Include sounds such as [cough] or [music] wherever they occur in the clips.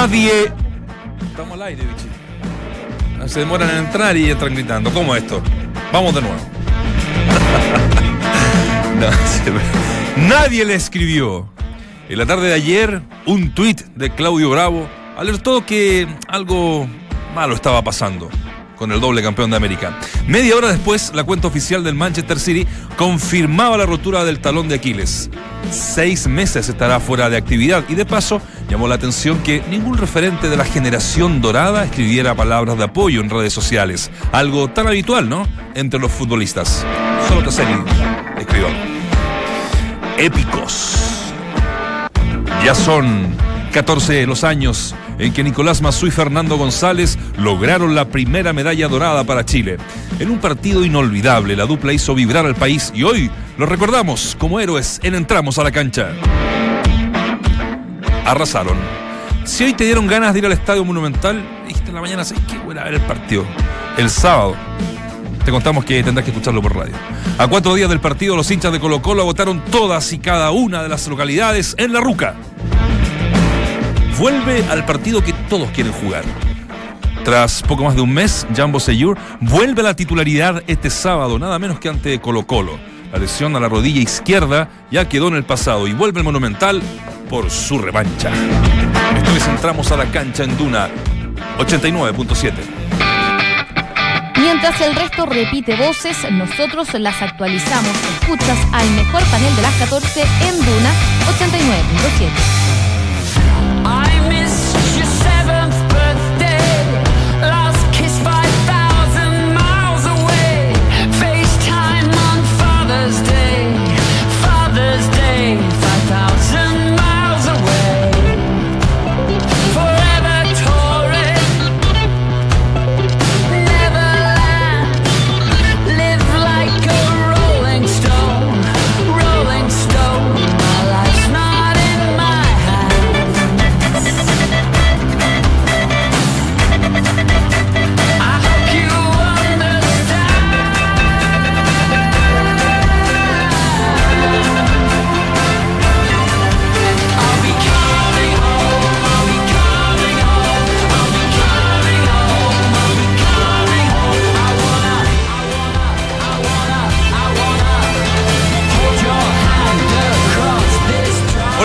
Nadie. Estamos al aire, bichi. Se demoran en entrar y entran gritando. ¿Cómo esto? Vamos de nuevo. [laughs] [laughs] Nadie le escribió. En la tarde de ayer, un tuit de Claudio Bravo alertó que algo malo estaba pasando con el doble campeón de América. Media hora después, la cuenta oficial del Manchester City confirmaba la rotura del talón de Aquiles. Seis meses estará fuera de actividad y de paso llamó la atención que ningún referente de la generación dorada escribiera palabras de apoyo en redes sociales. Algo tan habitual, ¿no? Entre los futbolistas. Solo Tasseli escribió. Épicos. Ya son 14 los años en que Nicolás Mazú y Fernando González lograron la primera medalla dorada para Chile. En un partido inolvidable, la dupla hizo vibrar al país y hoy lo recordamos como héroes en Entramos a la cancha. Arrasaron. Si hoy te dieron ganas de ir al Estadio Monumental, dijiste en la mañana, ¿sabes qué? Voy a ver el partido. El sábado. Te contamos que tendrás que escucharlo por radio. A cuatro días del partido, los hinchas de Colo Colo votaron todas y cada una de las localidades en la Ruca. Vuelve al partido que todos quieren jugar. Tras poco más de un mes, Jambo Seyur vuelve a la titularidad este sábado, nada menos que ante Colo Colo. La lesión a la rodilla izquierda ya quedó en el pasado y vuelve el Monumental por su revancha. Esto es Entramos a la cancha en Duna 89.7. Mientras el resto repite voces, nosotros las actualizamos. Escuchas al mejor panel de las 14 en Duna 89.7.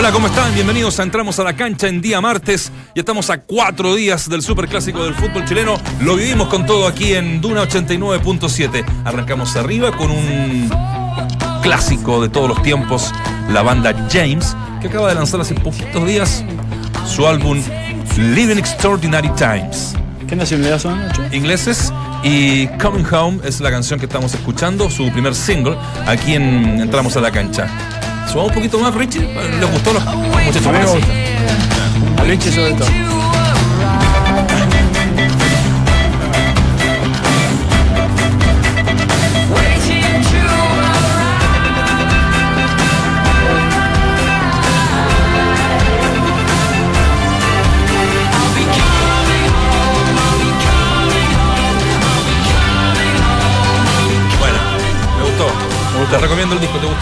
Hola, ¿cómo están? Bienvenidos a Entramos a la cancha en día martes. Ya estamos a cuatro días del superclásico del fútbol chileno. Lo vivimos con todo aquí en Duna 89.7. Arrancamos arriba con un clásico de todos los tiempos, la banda James, que acaba de lanzar hace poquitos días su álbum Living Extraordinary Times. ¿Qué nacionalidad son, ingleses y Coming Home es la canción que estamos escuchando, su primer single, aquí en Entramos a la cancha. Subamos un poquito más, Richie. ¿Les gustó los muchachos? A mí me gusta. A Leche sobre todo.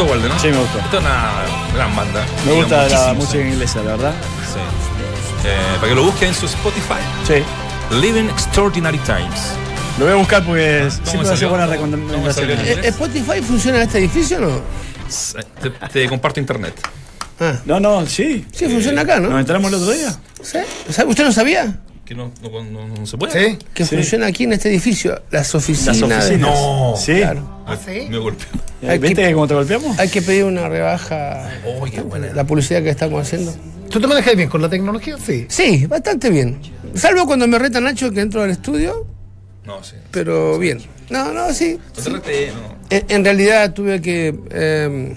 Gustó, Walde, no? Sí, me gustó. Esta es una gran banda. Me gusta la música inglesa, la verdad. Sí. Eh, para que lo busquen en su Spotify. Sí. Living Extraordinary Times. Lo voy a buscar porque siempre me hace buenas ¿Cómo me salió en recomendaciones. Eh, ¿Spotify funciona en este edificio o no? Te, te comparto internet. Ah, No, no, sí. sí, funciona acá, ¿Nos ¿no? enteramos el otro día? ¿Sí? ¿Sabe- ¿Usted no sabía? Que no, no, no- no se puede. Que Sí. funciona aquí en este edificio, las oficinas. Las oficinas. No. Sí. Claro. Ah, Me golpeó. Eh, ¿Viste cómo te golpeamos? Hay que pedir una rebaja. Oh, qué buena. La publicidad que estamos haciendo. ¿Tú te manejas bien con la tecnología? Sí. Sí, bastante bien. Salvo cuando me reta Nacho que entro al estudio, No, sí. pero bien. No, no, sí. No te rete, no. En, en realidad tuve que eh,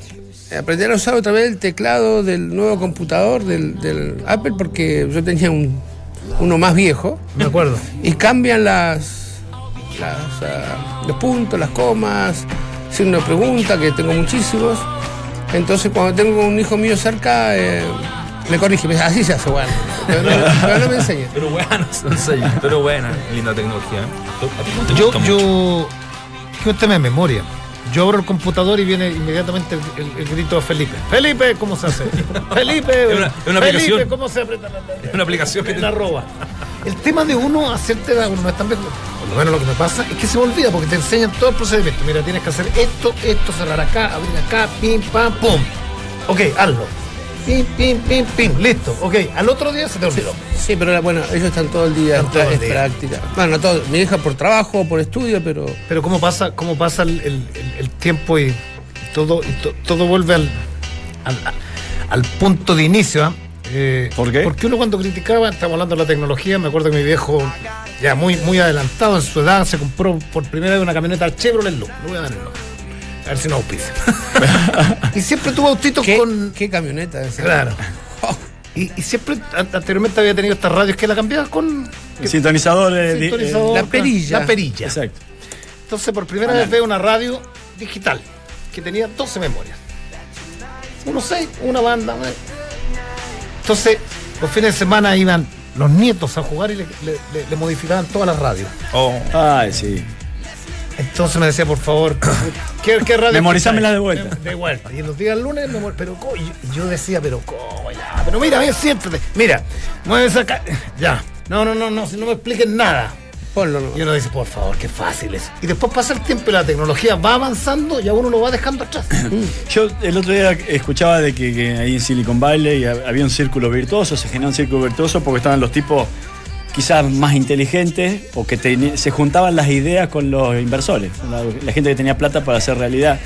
aprender a usar otra vez el teclado del nuevo computador del, del Apple porque yo tenía un, uno más viejo Me acuerdo. y cambian las, las, ah, los puntos, las comas, signo de pregunta, que tengo muchísimos. Entonces cuando tengo un hijo mío cerca, eh, me corrige, me dice, así se hace, bueno. Pero no, pero no me enseña. Pero. Pero buena, linda tecnología. ¿A ti cómo te Yo, yo. Que un tema de memoria. Yo abro el computador y viene inmediatamente el, el- el grito de Felipe. Felipe, ¿cómo se hace? Felipe, [laughs] Es una- es una Felipe, aplicación. ¿cómo se aprieta la, la- Es una aplicación que la te- arroba? El tema de uno hacerte edad, uno no es tan viejo. Por lo menos lo que me pasa es que se me olvida porque te enseñan todo el procedimiento. Mira, tienes que hacer esto, esto, cerrar acá, abrir acá, pim, pam, pum. Ok, hazlo. Pim, pim, pim, pim, listo. Ok, al otro día se te olvidó. Sí, pero la- bueno, ellos están todo el día, Están todo el es día. práctica. Bueno, todo, mi hija por trabajo, por estudio, pero Pero cómo pasa, cómo pasa el, el- el- el tiempo y todo, y to- todo vuelve al, al, al punto de inicio. ¿ah? Eh, ¿Por qué? Porque uno cuando criticaba, estamos hablando de la tecnología, me acuerdo que mi viejo, ya muy, muy adelantado en su edad, se compró por primera vez una camioneta Chevrolet Look. Le voy a dar el nombre. A ver si no auspicia. [laughs] y siempre tuvo autitos ¿qué, con. qué camioneta esa? Claro. Y, y siempre, an- anteriormente había tenido estas radios que la cambiaba con. El sintonizador. eh, la perilla. La perilla. exacto. Entonces, por primera vez veo una radio digital que tenía 12 memorias. Uno 6, una banda. una- Entonces, los fines de semana iban los nietos a jugar y le, le- le- le modificaban todas las radios. Oh. Ay, sí. Entonces me decía, por favor, ¿qué, qué radio? [coughs] Memorizámela escucháis? de vuelta. De vuelta. Y los días lunes, memor- pero co- y yo, yo decía, pero cómo ya, pero mira, ven, siéntate. Mira, mueves [coughs] acá. Ya. No, no, no, no, si no me expliquen nada. Ponlo, no. Y uno dice, por favor, qué fácil es. Y después pasa el tiempo y la tecnología va avanzando y a uno lo va dejando atrás. [coughs] Yo el otro día escuchaba de que, que ahí en Silicon Valley ha- había un círculo virtuoso, se generó un círculo virtuoso porque estaban los tipos quizás más inteligentes o que se juntaban las ideas con los inversores, la, gente que tenía plata para hacer realidad.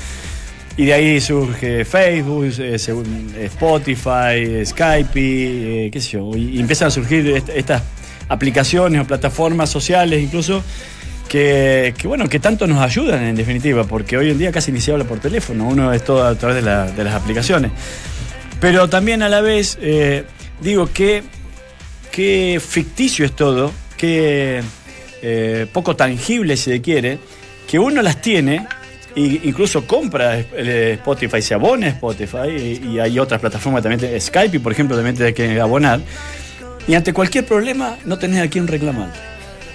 Y de ahí surge Facebook, eh, según Spotify, Skype, eh, qué sé yo, y, empiezan a surgir est- estas aplicaciones o plataformas sociales incluso que, bueno, que tanto nos ayudan en definitiva, porque hoy en día casi ni se habla por teléfono, uno es todo a través de, la- de las aplicaciones. Pero también a la vez eh, digo que qué ficticio es todo, qué eh, poco tangible si se quiere, que uno las tiene e incluso compra eh, Spotify, se abona Spotify y, y hay otras plataformas también, Skype por ejemplo también te hay que abonar, y ante cualquier problema no tenés a quién reclamarle.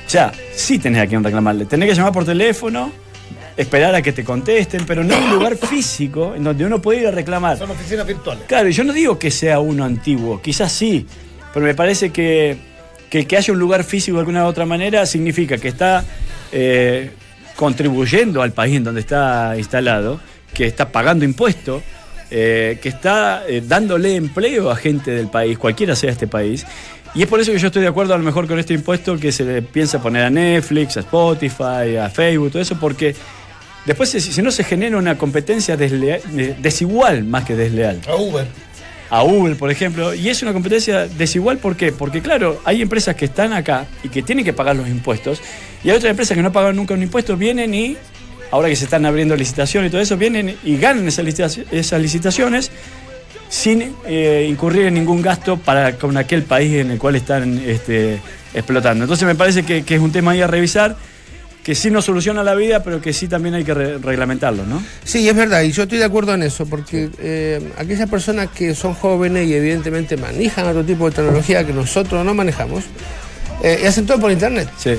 O sea, sí tenés a quién reclamarle, tenés que llamar por teléfono, esperar a que te contesten, pero no hay un lugar físico en donde uno puede ir a reclamar. Son oficinas virtuales. Claro, y yo no digo que sea uno antiguo, quizás sí, pero me parece que, que que haya un lugar físico de alguna u otra manera significa que está eh, contribuyendo al país en donde está instalado, que está pagando impuestos, eh, que está eh, dándole empleo a gente del país, cualquiera sea este país. Y es por eso que yo estoy de acuerdo a lo mejor con este impuesto que se le piensa poner a Netflix, a Spotify, a Facebook, todo eso, porque después si, no se genera una competencia deslea- de- desigual más que desleal A Uber. A Uber, por ejemplo, y es una competencia desigual, ¿por qué? Porque claro, hay empresas que están acá y que tienen que pagar los impuestos, y hay otras empresas que no pagan nunca un impuesto, vienen y, ahora que se están abriendo licitaciones y todo eso, vienen y ganan esas, licitaci- esas licitaciones sin eh, incurrir en ningún gasto para con aquel país en el cual están este, explotando. Entonces me parece que es un tema ahí a revisar, que sí nos soluciona la vida, pero que sí también hay que re- reglamentarlo, ¿no? Sí, es verdad, y yo estoy de acuerdo en eso, porque eh, aquellas personas que son jóvenes y evidentemente manejan otro tipo de tecnología que nosotros no manejamos, eh, y hacen todo por internet. Sí.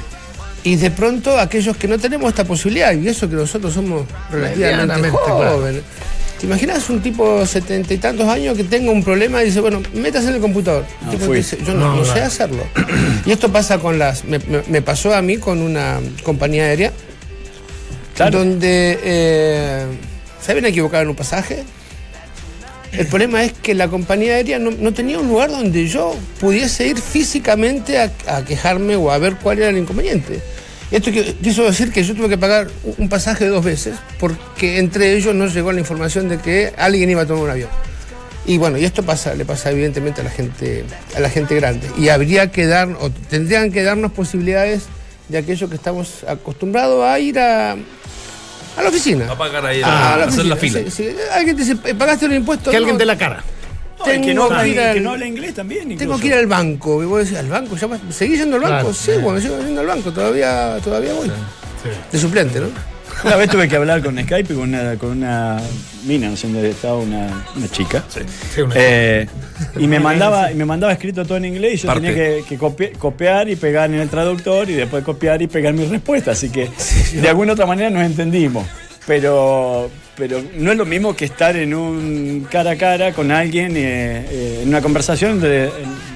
Y de pronto aquellos que no tenemos esta posibilidad, y eso que nosotros somos relativamente jóvenes. ¿Te imaginas un tipo de setenta y tantos años que tenga un problema y dice, bueno, métase en el computador? No, El tipo fui. dice, yo no, No, no sé hacerlo. y esto pasa con las. Me, me- me pasó a mí con una compañía aérea Claro. donde eh, se habían equivocado en un pasaje. El problema es que la compañía aérea no, no tenía un lugar donde yo pudiese ir físicamente a, a quejarme o a ver cuál era el inconveniente. Esto qui- quiso decir que yo tuve que pagar un- un pasaje dos veces porque entre ellos no llegó la información de que alguien iba a tomar un avión. Y bueno, y esto pasa, le pasa evidentemente a la gente, a la gente grande. Y habría que dar, o tendrían que darnos posibilidades de aquellos que estamos acostumbrados a ir a, a la oficina. A pagar ahí, Ah, a a la hacer la fila. sí, sí. Alguien te dice, "Eh, ¿pagaste los impuestos? Que alguien de la cara. No, y que, no, Tengo que ir que al- no habla inglés también. Tengo incluso. que ir al banco. Y vos decís, ¿al banco? ¿Ya vas- ¿Seguís yendo al banco? Claro. sí, bueno, sigo yendo al banco. Todavía, todavía voy. De suplente, ¿no? Una vez tuve que hablar con Skype con una, con una mina, no sé dónde estaba, una, una chica. Sí, una- Eh, y me mandaba, y me mandaba escrito todo en inglés y yo Parte. tenía que, que copi- copiar y pegar en el traductor y después copiar y pegar mi respuesta. Así que de alguna otra manera nos entendimos. pero, pero no es lo mismo que estar en un cara a cara con alguien eh, eh, en una conversación donde eh,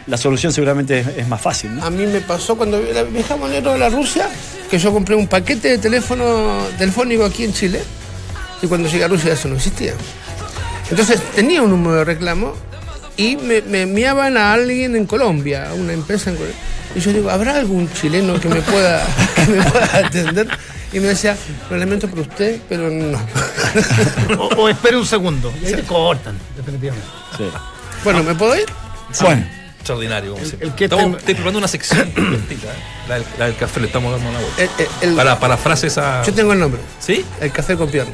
la solución seguramente es, más fácil. A mí me pasó cuando vi- viajamos enero de la Rusia, que yo compré un paquete de teléfono telefónico aquí en Chile, y cuando llegué a Rusia eso no existía. Entonces tenía un número de reclamo y me, me enviaban a alguien en Colombia, a una empresa en Colombia. Y yo digo, ¿habrá algún chileno que me pueda, [laughs] que me pueda atender? Y me decía, lo lamento por usted, pero no. [laughs] O, o espere un segundo. Y ahí te cortan, definitivamente. Sí. bueno, ¿me puedo ir? Bueno, Extraordinario, como siempre. el que estamos ten- estoy preparando una sección [coughs] ¿eh? la, del, la del café, le estamos dando una vuelta. El- el- el- Para, para frases a. yo tengo el nombre, ¿Sí? el café con pierna.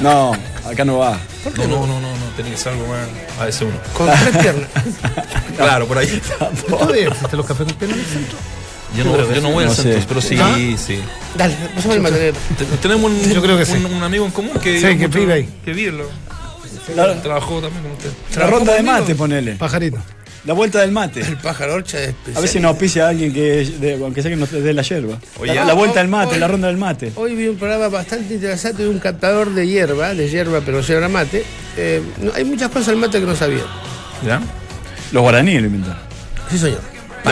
no, acá no va. No, no, no, no, no, tiene que ser algo más a ese uno. Con tres [laughs] piernas. Claro, por ahí. ¿Todavía existen los cafés con piernas en el centro? Yo no, yo no voy al No sé. pero sí, ¿Ah? sí. Dale, el material. Te- Tenemos un, Yo creo que sí. un, un amigo en común que, Sí, que vive ahí. Que vive, lo- La, trabajó también con usted. la ronda de mate, ponele. Pajarito. La vuelta del mate. El pájaro orcha es A ver si nos auspicia a alguien que, de- aunque sea que no de la. Oye, la, ah, la vuelta del mate, hoy- la ronda del mate. Hoy vi un programa bastante interesante de un catador de hierba, de hierba, pero hierba mate. Eh, no- hay muchas cosas del mate que no sabía. ¿Ya? Los guaraníes lo inventaron. Sí, señor.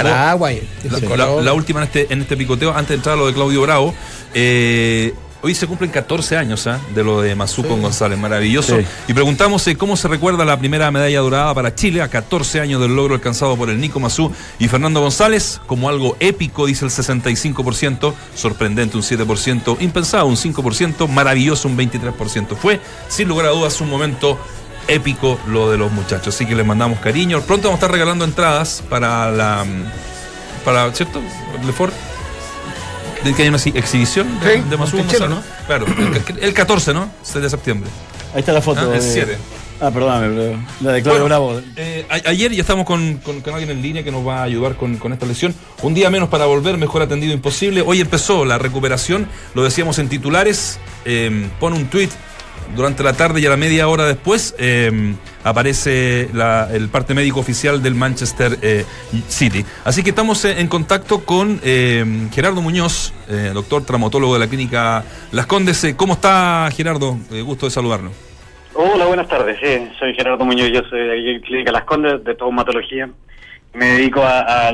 Paraguay. La, la- última en este, en este picoteo, antes de entrar a lo de Claudio Bravo. eh, hoy se cumplen 14 años ¿ah? de lo de Mazú con González, maravilloso. Sí. Y preguntamos eh, cómo se recuerda la primera medalla dorada para Chile a 14 años del logro alcanzado por el Nico Mazú y Fernando González, como algo épico, dice el 65%, sorprendente un 7%, impensado un 5%, maravilloso un 23%. Fue, sin lugar a dudas, un momento épico lo de los muchachos. Así que les mandamos cariño. Pronto vamos a estar regalando entradas para la. para, ¿cierto? Lefort. De que hay una exhi- exhibición de, Sí, de. Claro, el, el 14, ¿no? 6 de septiembre. Ahí está la foto. Ah, el de- siete. Ah, perdóname, pero la de Claudio Bueno, Bravo. Eh, a- ayer ya estamos con, con- con alguien en línea que nos va a ayudar con, con esta lesión. Un día menos para volver, mejor atendido imposible. Hoy empezó la recuperación, lo decíamos en titulares. eh, pone un tweet durante la tarde y a la media hora después eh, aparece la- el parte médico oficial del Manchester eh, City. Así que estamos eh, en contacto con eh, Gerardo Muñoz, eh, doctor traumatólogo de la clínica Las Condes. ¿Cómo está Gerardo? Gusto de saludarlo. Hola, buenas tardes. Sí, soy Gerardo Muñoz, yo soy de Clínica Las Condes, de traumatología. Me dedico a,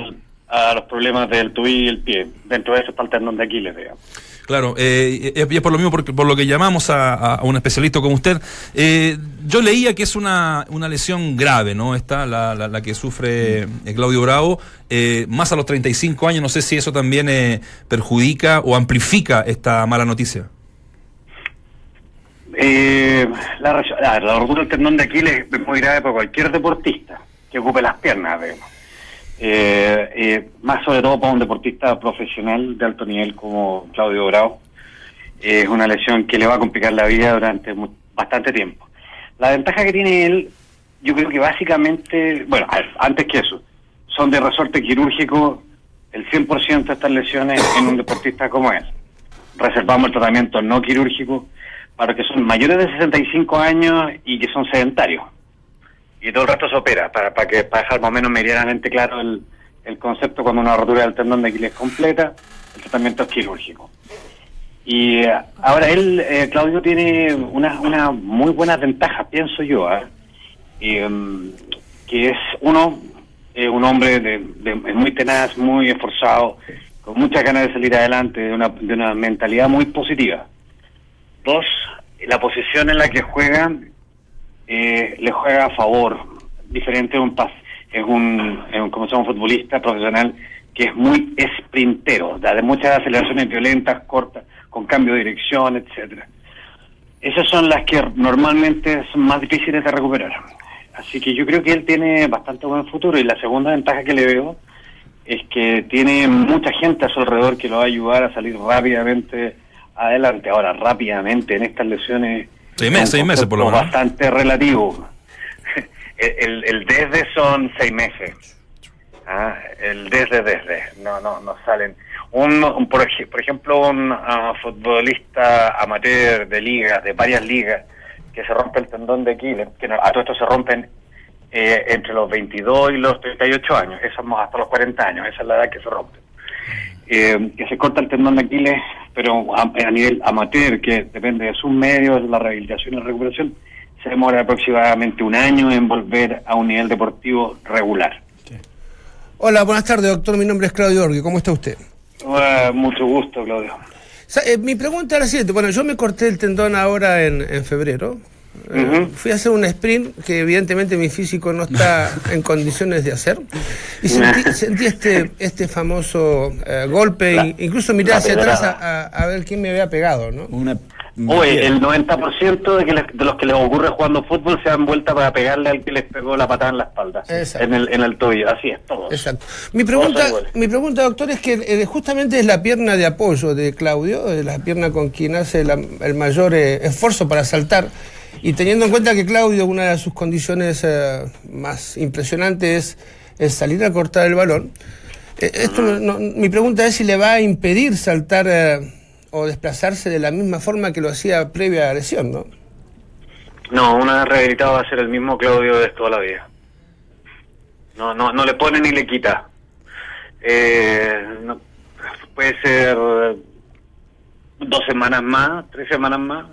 los problemas del tubi y el pie. Dentro de eso está el tendón de Aquiles, digamos. Claro, eh, y es por lo mismo por, por lo que llamamos a, un especialista como usted. Eh, yo leía que es una, una lesión grave, ¿no? Esta, la, la, la que sufre eh, Claudio Bravo, eh, más a los 35 años. No sé si eso también eh, perjudica o amplifica esta mala noticia. La, res- a ver, la rotura del tendón de Aquiles es muy grave para cualquier deportista que ocupe las piernas, digamos. Eh, eh, más sobre todo para un deportista profesional de alto nivel como Claudio Bravo. Es una lesión que le va a complicar la vida durante mu- bastante tiempo. La ventaja que tiene él, yo creo que básicamente, bueno, antes que eso, son de resorte quirúrgico el 100% de estas lesiones en un deportista como él. Reservamos el tratamiento no quirúrgico para que son mayores de 65 años y que son sedentarios. Y todo el resto se opera, para, para que para dejar más o menos medianamente claro el, el concepto cuando una rotura del tendón de Aquiles completa, el tratamiento es quirúrgico. Y eh, ahora él, eh, Claudio, tiene una, una muy buenas ventajas, pienso yo, ¿ah? Em, que es uno, un hombre de, de- muy tenaz, muy esforzado, con muchas ganas de salir adelante, de una, de una mentalidad muy positiva. Dos, la posición en la que juega eh, le juega a favor, diferente a un pas es un, es un como se llama, un futbolista profesional que es muy sprintero, da de muchas aceleraciones violentas, cortas, con cambio de dirección, etcétera. Esas son las que normalmente son más difíciles de recuperar. Así que yo creo que él tiene bastante buen futuro y la segunda ventaja que le veo es que tiene mucha gente a su alrededor que lo va a ayudar a salir rápidamente adelante. Ahora, rápidamente en estas lesiones... Seis meses, seis meses por lo menos. Bastante relativo. [laughs] El, el, el desde son seis meses. Ah, el desde, desde. No, no, no salen. Un, un- por, ej- por ejemplo, un ah, futbolista amateur de ligas, de varias ligas, que se rompe el tendón de Aquiles, que no- a todo esto se rompen eh, entre los 22 y los 38 años, eso es hasta los 40 años, esa es la edad que se rompe. Eh, que se corta el tendón de Aquiles pero a, a nivel amateur, que depende de sus medios, la rehabilitación y la recuperación, se demora aproximadamente un año en volver a un nivel deportivo regular. Hola, buenas tardes, doctor. Mi nombre es Claudio Orgue. ¿Cómo está usted? Ah, mucho gusto, Claudio. Eh, mi pregunta era la siguiente. Bueno, yo me corté el tendón ahora en, en febrero. Eh, Ujú. Fui a hacer un sprint que evidentemente mi físico no está [laughs] en condiciones de hacer. Y sentí, sentí este, este famoso eh, golpe. La- e incluso miré hacia atrás a, a- a ver quién me había pegado, ¿no? Una, Oye, el 90% de, que les- de los que les ocurre jugando fútbol se dan vuelta para pegarle al que les pegó la patada en la espalda, Exacto. en el, en el tobillo. Así es, todo. Exacto. Mi pregunta, mi pregunta, doctor, es que eh, justamente es la pierna de apoyo de Claudio, eh, la pierna con quien hace la- el mayor eh, esfuerzo para saltar. Y teniendo en cuenta que Claudio, una de sus condiciones eh, más impresionantes es, salir a cortar el balón, eh, esto no- mi pregunta es si le va a impedir saltar eh, o desplazarse de la misma forma que lo hacía previa a la lesión, ¿no? No, una vez rehabilitado va a ser el mismo Claudio de toda la vida. No, no, no le pone ni le quita. Eh, no- puede ser dos semanas más, tres semanas más.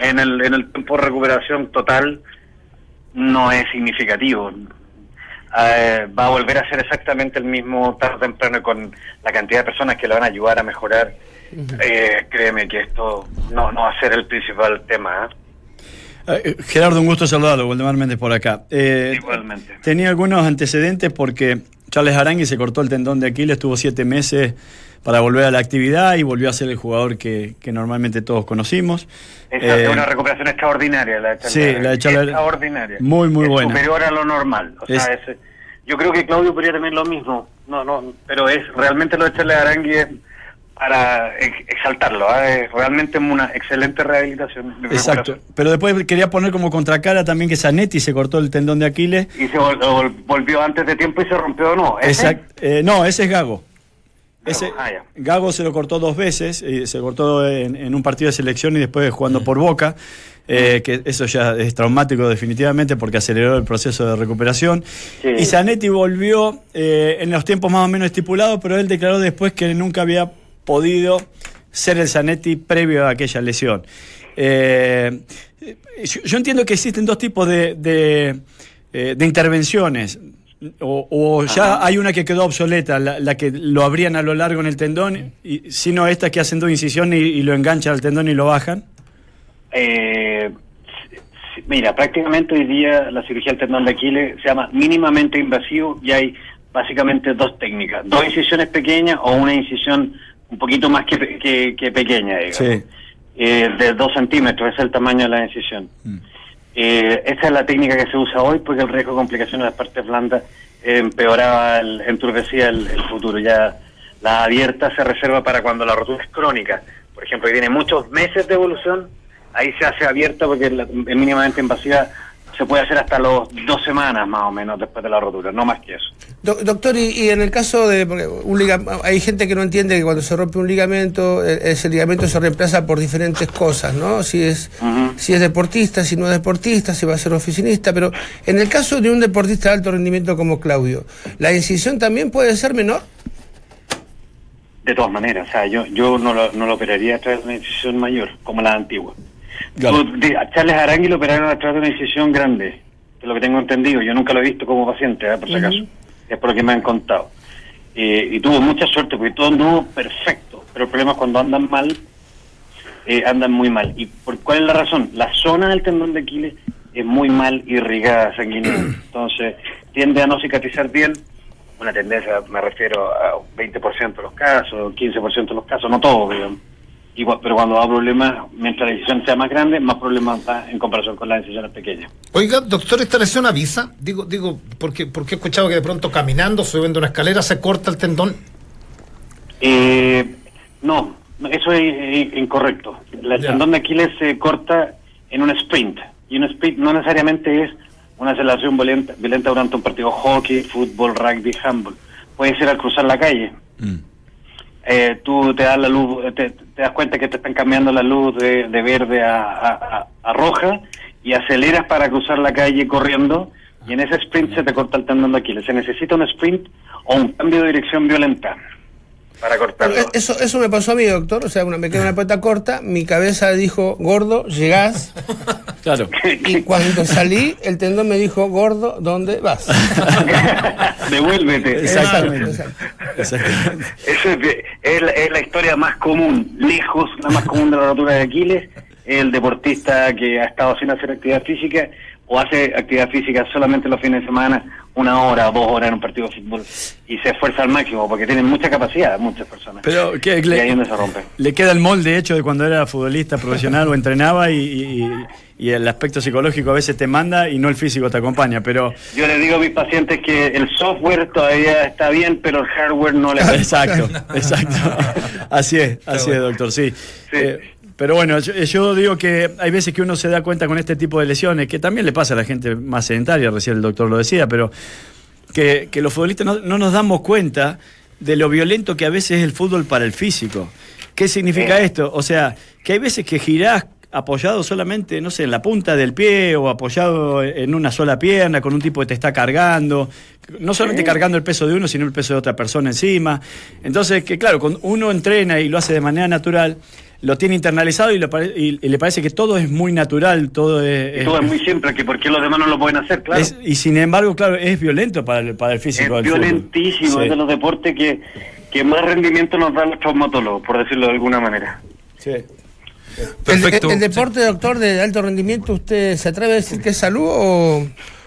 En el, en el tiempo de recuperación total no es significativo. Eh, va a volver a ser exactamente el mismo tarde o temprano con la cantidad de personas que le van a ayudar a mejorar. Eh, créeme que esto no, no va a ser el principal tema. ¿eh? Eh, Gerardo, un gusto saludarlo, Waldemar Méndez por acá. Eh, Igualmente. Tenía algunos antecedentes porque Charles Arangui se cortó el tendón de Aquiles, estuvo siete meses para volver a la actividad y volvió a ser el jugador que, que normalmente todos conocimos. Esa Eh, es una recuperación extraordinaria la de sí, la de Charles- Extraordinaria. Muy, muy Es buena. superior a lo normal. O sea, Es- yo creo que Claudio podría también lo mismo. No, no, pero es realmente lo de Charles Arangui es para ex- exaltarlo. Es realmente una excelente rehabilitación. Exacto. Pero después quería poner como contracara también que Zanetti se cortó el tendón de Aquiles. Y se vol- vol- volvió antes de tiempo y se rompió o no. Eh, no, ese es Gago. Ese, Ah. Gago se lo cortó dos veces, eh, se cortó en, en un partido de selección y después jugando por Boca, eh, que eso ya es traumático definitivamente porque aceleró el proceso de recuperación. Sí. Y Zanetti volvió eh, en los tiempos más o menos estipulados, pero él declaró después que nunca había podido ser el Zanetti previo a aquella lesión. Yo, yo entiendo que existen dos tipos de, de, de intervenciones. O, o ya Ajá. hay una que quedó obsoleta, la, la que lo abrían a lo largo en el tendón, y sino esta que hacen dos incisiones y, y lo enganchan al tendón y lo bajan. Eh, mira, prácticamente hoy día la cirugía del tendón de Aquiles se llama mínimamente invasivo y hay básicamente dos técnicas, dos incisiones pequeñas o una incisión un poquito más que, que, que pequeña, digamos. Sí. Eh, de dos centímetros, es el tamaño de la incisión. Eh, esa es la técnica que se usa hoy porque el riesgo de complicaciones de las partes blandas eh, empeoraba, el, enturpecía el, el futuro. Ya la abierta se reserva para cuando la rotura es crónica. Por ejemplo, que tiene muchos meses de evolución, ahí se hace abierta porque la- es mínimamente invasiva. Se puede hacer hasta los dos semanas más o menos después de la rotura, no más que eso. Do- doctor, y, y en el caso de porque un hay gente que no entiende que cuando se rompe un ligamento, e- ese ligamento se reemplaza por diferentes cosas, ¿no? Si es, si es deportista, si no es deportista, si va a ser oficinista, pero en el caso de un deportista de alto rendimiento como Claudio, ¿la incisión también puede ser menor? De todas maneras, o sea, yo, yo no, lo, no lo operaría a través de una incisión mayor, como la antigua. Claro. A Charles Arangui lo operaron a través de una incisión grande, de lo que tengo entendido. Yo nunca lo he visto como paciente, ¿eh? por si acaso. Es por lo que me han contado. Eh, y tuvo mucha suerte, porque todo anduvo perfecto. Pero el problema es cuando andan mal, eh, andan muy mal. ¿Y por cuál es la razón? La zona del tendón de Aquiles es muy mal irrigada sanguínea. Entonces, tiende a no cicatrizar bien. Una tendencia, me refiero a un 20% de los casos, 15% de los casos, no todos, digamos. Igual, pero cuando da problemas, mientras la incisión sea más grande, más problemas da en comparación con las incisiones pequeñas. Oiga, doctor, ¿esta lesión avisa? Digo, digo, porque, porque he escuchado que de pronto caminando, subiendo una escalera, se corta el tendón. Eh, no, eso es incorrecto. Ya. tendón de Aquiles se corta en un sprint. Y un sprint no necesariamente es una aceleración violenta, violenta durante un partido hockey, fútbol, rugby, handball. Puede ser al cruzar la calle. Eh, tú te das la luz, eh, te, te das cuenta que te están cambiando la luz de, de verde a- a roja y aceleras para cruzar la calle corriendo y en ese sprint se te corta el tendón de Aquiles. Se necesita un sprint o un cambio de dirección violenta. Para cortarlo. Bueno, eso, eso me pasó a mí, doctor. O sea, una, me quedé una puerta corta, mi cabeza dijo, gordo, llegás. [laughs] Claro. Y cuando salí, el tendón me dijo, gordo, ¿dónde vas? [laughs] Devuélvete. Exactamente. Exactamente. Eso es, es la, es la historia más común, lejos la más común de la rotura de Aquiles, el deportista que ha estado sin hacer actividad física o hace actividad física solamente los fines de semana, una hora o dos horas en un partido de fútbol y se esfuerza al máximo porque tienen mucha capacidad muchas personas. Pero, ¿qué- y le- ahí es donde se rompe. Le queda el molde hecho de cuando era futbolista profesional o entrenaba y, y- y el aspecto psicológico a veces te manda y no el físico te acompaña, pero Yo les digo a mis pacientes que el software todavía está bien, pero el hardware no le [laughs] exacto, exacto. [laughs] Así es, así es, doctor, sí. Eh, pero bueno, yo, yo digo que hay veces que uno se da cuenta con este tipo de lesiones, que también le pasa a la gente más sedentaria, recién el doctor lo decía, pero que, que los futbolistas no, no nos damos cuenta de lo violento que a veces es el fútbol para el físico. ¿Qué significa esto? O sea, que hay veces que girás apoyado solamente, no sé, en la punta del pie o apoyado en una sola pierna con un tipo que te está cargando, no solamente cargando el peso de uno, sino el peso de otra persona encima. Entonces, que claro, cuando uno entrena y lo hace de manera natural, lo tiene internalizado y, lo y- y le parece que todo es muy natural, todo es... Y todo es muy simple, que por qué los demás no lo pueden hacer, claro. es- y sin embargo, claro, es violento para el, para el Es físico. del fútbol. violentísimo, Sí, es de los deportes que, que más rendimiento nos dan los traumatólogos, por decirlo de alguna manera. sí. Perfecto. El, el deporte, doctor, de alto rendimiento, ¿usted se atreve a decir que es salud o...?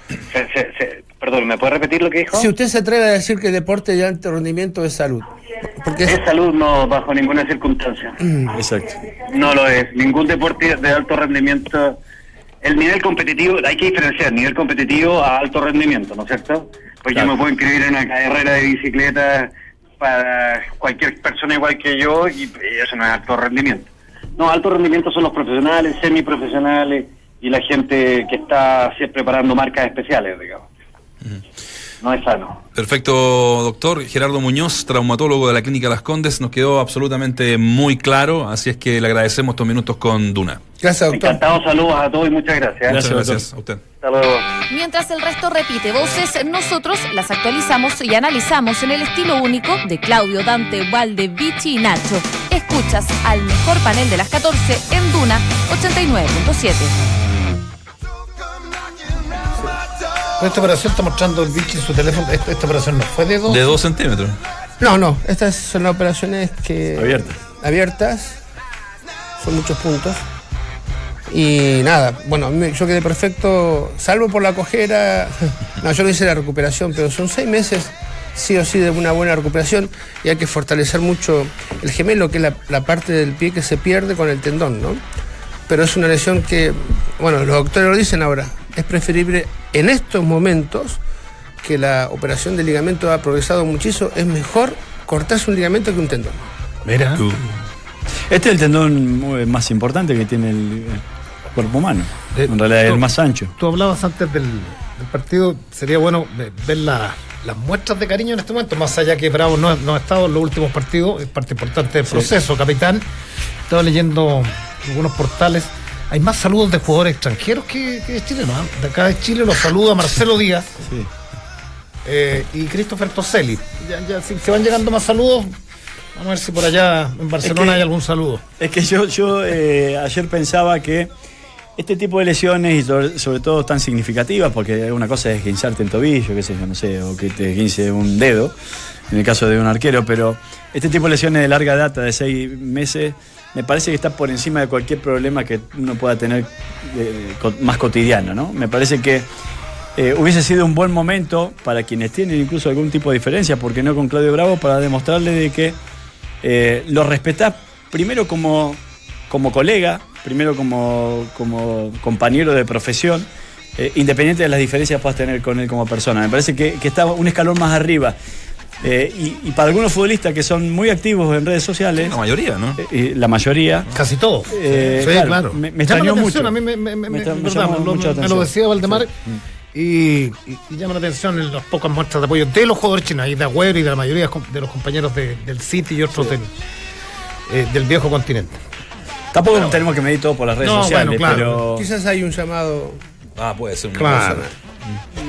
Se- se- se- perdón, ¿me puede repetir lo que dijo? Si usted se atreve a decir que el deporte de alto rendimiento es salud. Porque es- Es salud no bajo ninguna circunstancia. [clears throat] Exacto. No lo es. Ningún deporte de alto rendimiento. El nivel competitivo, hay que diferenciar nivel competitivo a alto rendimiento, ¿no es cierto? Pues Claro. yo me puedo inscribir en una carrera de bicicleta para cualquier persona igual que yo y eso no es alto rendimiento. No, alto rendimiento son los profesionales, semiprofesionales y la gente que está siempre preparando marcas especiales, digamos. No es sano. Perfecto, doctor. Gerardo Muñoz, traumatólogo de la Clínica Las Condes, nos quedó absolutamente muy claro, así es que le agradecemos estos minutos con Duna. Gracias, doctor. Encantado, saludos a todos y muchas gracias. Gracias, Muchas doctor. gracias a usted. Hasta luego. Mientras el resto repite voces, nosotros las actualizamos y analizamos en el estilo único de Claudio, Dante, Valde, Vichy y Nacho. Escuchas al mejor panel de las 14 en Duna 89.7. Esta operación está mostrando el bicho en su teléfono. Esta, esta operación no fue de dos. De dos centímetros. No, no, estas son las operaciones que... Abiertas. Abiertas. Son muchos puntos. Y nada, bueno, yo quedé perfecto, salvo por la cojera. [laughs] No, yo no hice la recuperación, pero son seis meses, sí o sí, de una buena recuperación. Y hay que fortalecer mucho el gemelo, que es la, la parte del pie que se pierde con el tendón, ¿no? Pero es una lesión que, bueno, los doctores lo dicen ahora, es preferible en estos momentos que la operación de ligamento ha progresado muchísimo, es mejor cortarse un ligamento que un tendón. Mira. Este es el tendón muy- más importante que tiene el, cuerpo humano. Eh, en realidad es el más ancho. Tú hablabas antes del, del partido, sería bueno ve- ver la- las muestras de cariño en este momento, más allá que Bravo no, no ha estado en los últimos partidos, es parte importante del proceso, capitán. Estaba leyendo algunos portales. Hay más saludos de jugadores extranjeros que, que de chilenos. ¿ah? De acá de Chile los saluda Marcelo Díaz [laughs] Sí. eh, y Christopher Toselli. Ya, ya, si se van llegando más saludos, vamos a ver si por allá en Barcelona que- hay algún saludo. Es que yo, yo eh, ayer pensaba que este tipo de lesiones, y sobre, sobre todo tan significativas, porque una cosa es guinzarte el tobillo, qué sé yo, no sé, o que te guince un dedo, en el caso de un arquero, pero este tipo de lesiones de larga data, de seis meses, me parece que está por encima de cualquier problema que uno pueda tener eh, más cotidiano, ¿no? Me parece que eh, hubiese sido un buen momento para quienes tienen incluso algún tipo de diferencia, porque no con Claudio Bravo, para demostrarle de que eh, lo respetás primero como, como colega, primero como, como compañero de profesión, independiente de las diferencias que puedas tener con él como persona. Me parece que, que está un escalón más arriba. Eh, y, y para algunos futbolistas que son muy activos en redes sociales, La mayoría, ¿no? eh, y la mayoría, Casi todo. Eh, sí, claro, claro. me- me extrañó atención, mucho. A mí me, me- me- Me llamó lo- mucho lo atención. decía Valdemar. Sí. Y, y- y llama la atención en las pocas muestras de apoyo de los jugadores chinos, y de Agüero y de la mayoría de los compañeros de- del City y otros del, eh, del viejo continente. tampoco tenemos que medir todo por las redes No, sociales, bueno, claro. pero Quizás hay un llamado Ah, puede ser una Claro. cosa.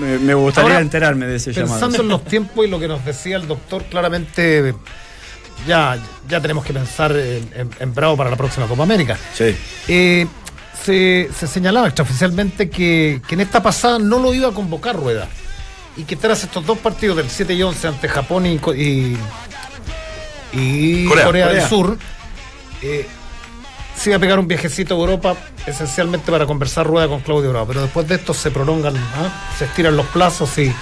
Me, me gustaría Ahora, enterarme de ese Pensando llamado. en los tiempos y lo que nos decía el doctor, claramente ya, ya tenemos que pensar en, en- en Bravo para la próxima Copa América. Sí. Eh, se, se señalaba extraoficialmente que, que en esta pasada no lo iba a convocar Rueda. Y que tras estos dos partidos del 7 y 11 ante Japón y, Co- y, y Corea, Corea, del Corea. Sur, eh, se iba a pegar un viajecito a Europa esencialmente para conversar Rueda con Claudio Bravo. Pero después de esto se prolongan, ¿ah? se estiran los plazos y,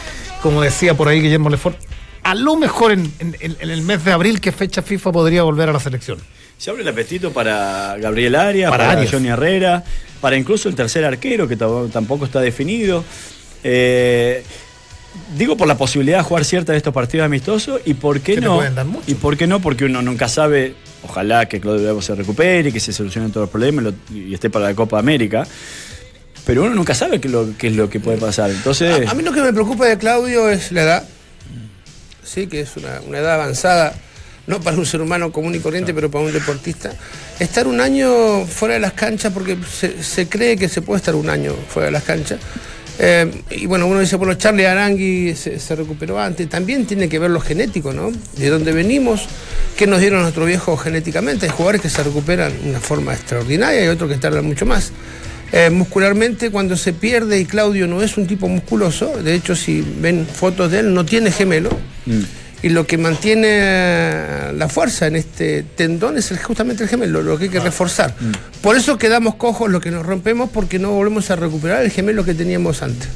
como decía por ahí Guillermo Lefort, a lo mejor en, en- en- en el mes de abril, que fecha FIFA podría volver a la selección. Se abre el apetito para Gabriel Arias, Para para, Arias. Johnny Herrera, para incluso el tercer arquero, que tam- tampoco está definido. Eh, digo por la posibilidad de jugar cierta de estos partidos amistosos y por qué no. Y por qué no, porque uno nunca sabe, ojalá que Claudio Bravo se recupere y que se solucionen todos los problemas y esté para la Copa América. Pero uno nunca sabe qué, es lo- qué es lo que puede pasar. Entonces, A, a mí lo que me preocupa de Claudio es la edad. Sí, que es una, una edad avanzada, no para un ser humano común y corriente, pero para un deportista. Estar un año fuera de las canchas, porque se, se cree que se puede estar un año fuera de las canchas. Eh, y bueno, uno dice, bueno, Charlie Arangui se, recuperó antes. También tiene que ver lo genético, ¿no? De dónde venimos, qué nos dieron nuestros viejos genéticamente. Hay jugadores que se recuperan de una forma extraordinaria y otros que tardan mucho más. Eh, muscularmente cuando se pierde y Claudio no es un tipo musculoso, de hecho si ven fotos de él no tiene gemelo y lo que mantiene la fuerza en este tendón es el- justamente el gemelo, lo que hay que reforzar. Por eso quedamos cojos lo que nos rompemos porque no volvemos a recuperar el gemelo que teníamos antes.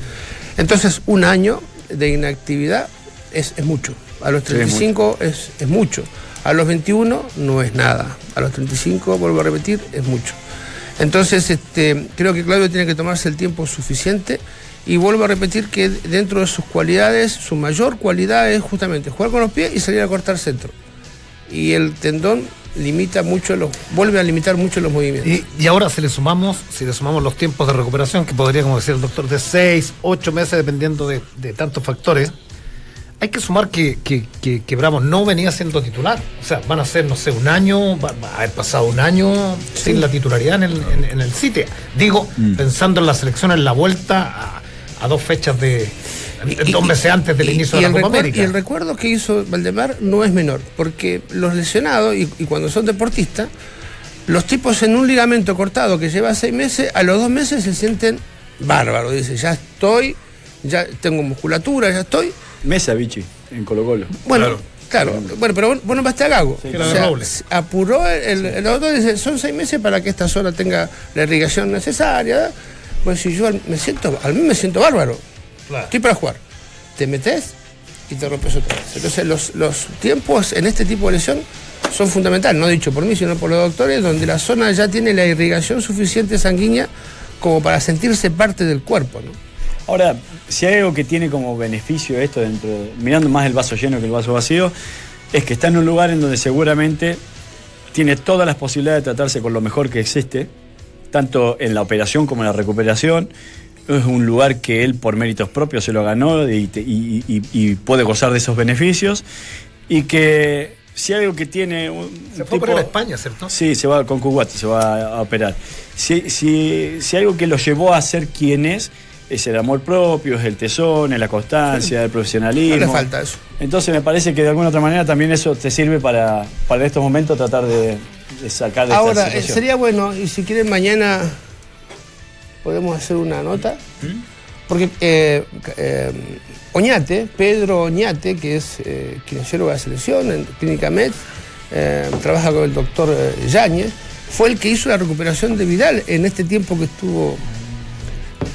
Entonces un año de inactividad es, es mucho, a los Sí, es 35 es, es mucho, a los 21 no es nada, a los 35, vuelvo a repetir, es mucho. Entonces, este, creo que Claudio tiene que tomarse el tiempo suficiente y vuelvo a repetir que dentro de sus cualidades, su mayor cualidad es justamente jugar con los pies y salir a cortar centro. Y el tendón limita mucho los, vuelve a limitar mucho los movimientos. Y, y ahora si le sumamos, si le sumamos los tiempos de recuperación, que podría, como decía el doctor, de 6, 8 meses, dependiendo de, de tantos factores, hay que sumar que, que, que, que Bravo no venía siendo titular. O sea, van a ser, no sé, un año, va, va a haber pasado un año sin la titularidad en el, en, en el CITE. Digo, pensando en la selección en la vuelta a, a dos fechas de. Y- dos y- meses antes del y- inicio y de el la Copa América. Y el recuerdo que hizo Valdemar no es menor, porque los lesionados, y, y cuando son deportistas, los tipos en un ligamento cortado que lleva seis meses, a los dos meses se sienten bárbaros. Dice, ya estoy, ya tengo musculatura, ya estoy. Mesa, Vichy, en Colo Colo. Bueno, claro, bueno, pero vos, vos no vas a Gago. Que era de Robles. apuró el, el doctor dice, son seis meses para que esta zona tenga la irrigación necesaria. Pues si yo me siento, al mí me siento bárbaro. Claro. Estoy para jugar. Te metes y te rompes otra vez. Entonces los, los tiempos en este tipo de lesión son fundamentales, no dicho por mí, sino por los doctores, donde la zona ya tiene la irrigación suficiente sanguínea como para sentirse parte del cuerpo. ¿no? Ahora, si hay algo que tiene como beneficio esto, dentro de- mirando más el vaso lleno que el vaso vacío, es que está en un lugar en donde seguramente tiene todas las posibilidades de tratarse con lo mejor que existe, tanto en la operación como en la recuperación. Es un lugar que él por méritos propios se lo ganó y, te- y- y- y puede gozar de esos beneficios. Y que si hay algo que tiene un, Se fue a operar tipo- a España, ¿cierto? Sí, se va con Cuguati, se va a, operar. Si, si, si algo que lo llevó a ser quien es, es el amor propio, es el tesón, es la constancia, el profesionalismo. No le falta eso. Entonces me parece que de alguna otra manera también eso te sirve para, para en estos momentos tratar de sacar de Ahora, esta eh, sería bueno, y si quieren mañana podemos hacer una nota, porque eh, eh, Oñate, Pedro Oñate, que es eh, de la selección en Clínica Med, eh, trabaja con el doctor Yáñez, fue el que hizo la recuperación de Vidal en este tiempo que estuvo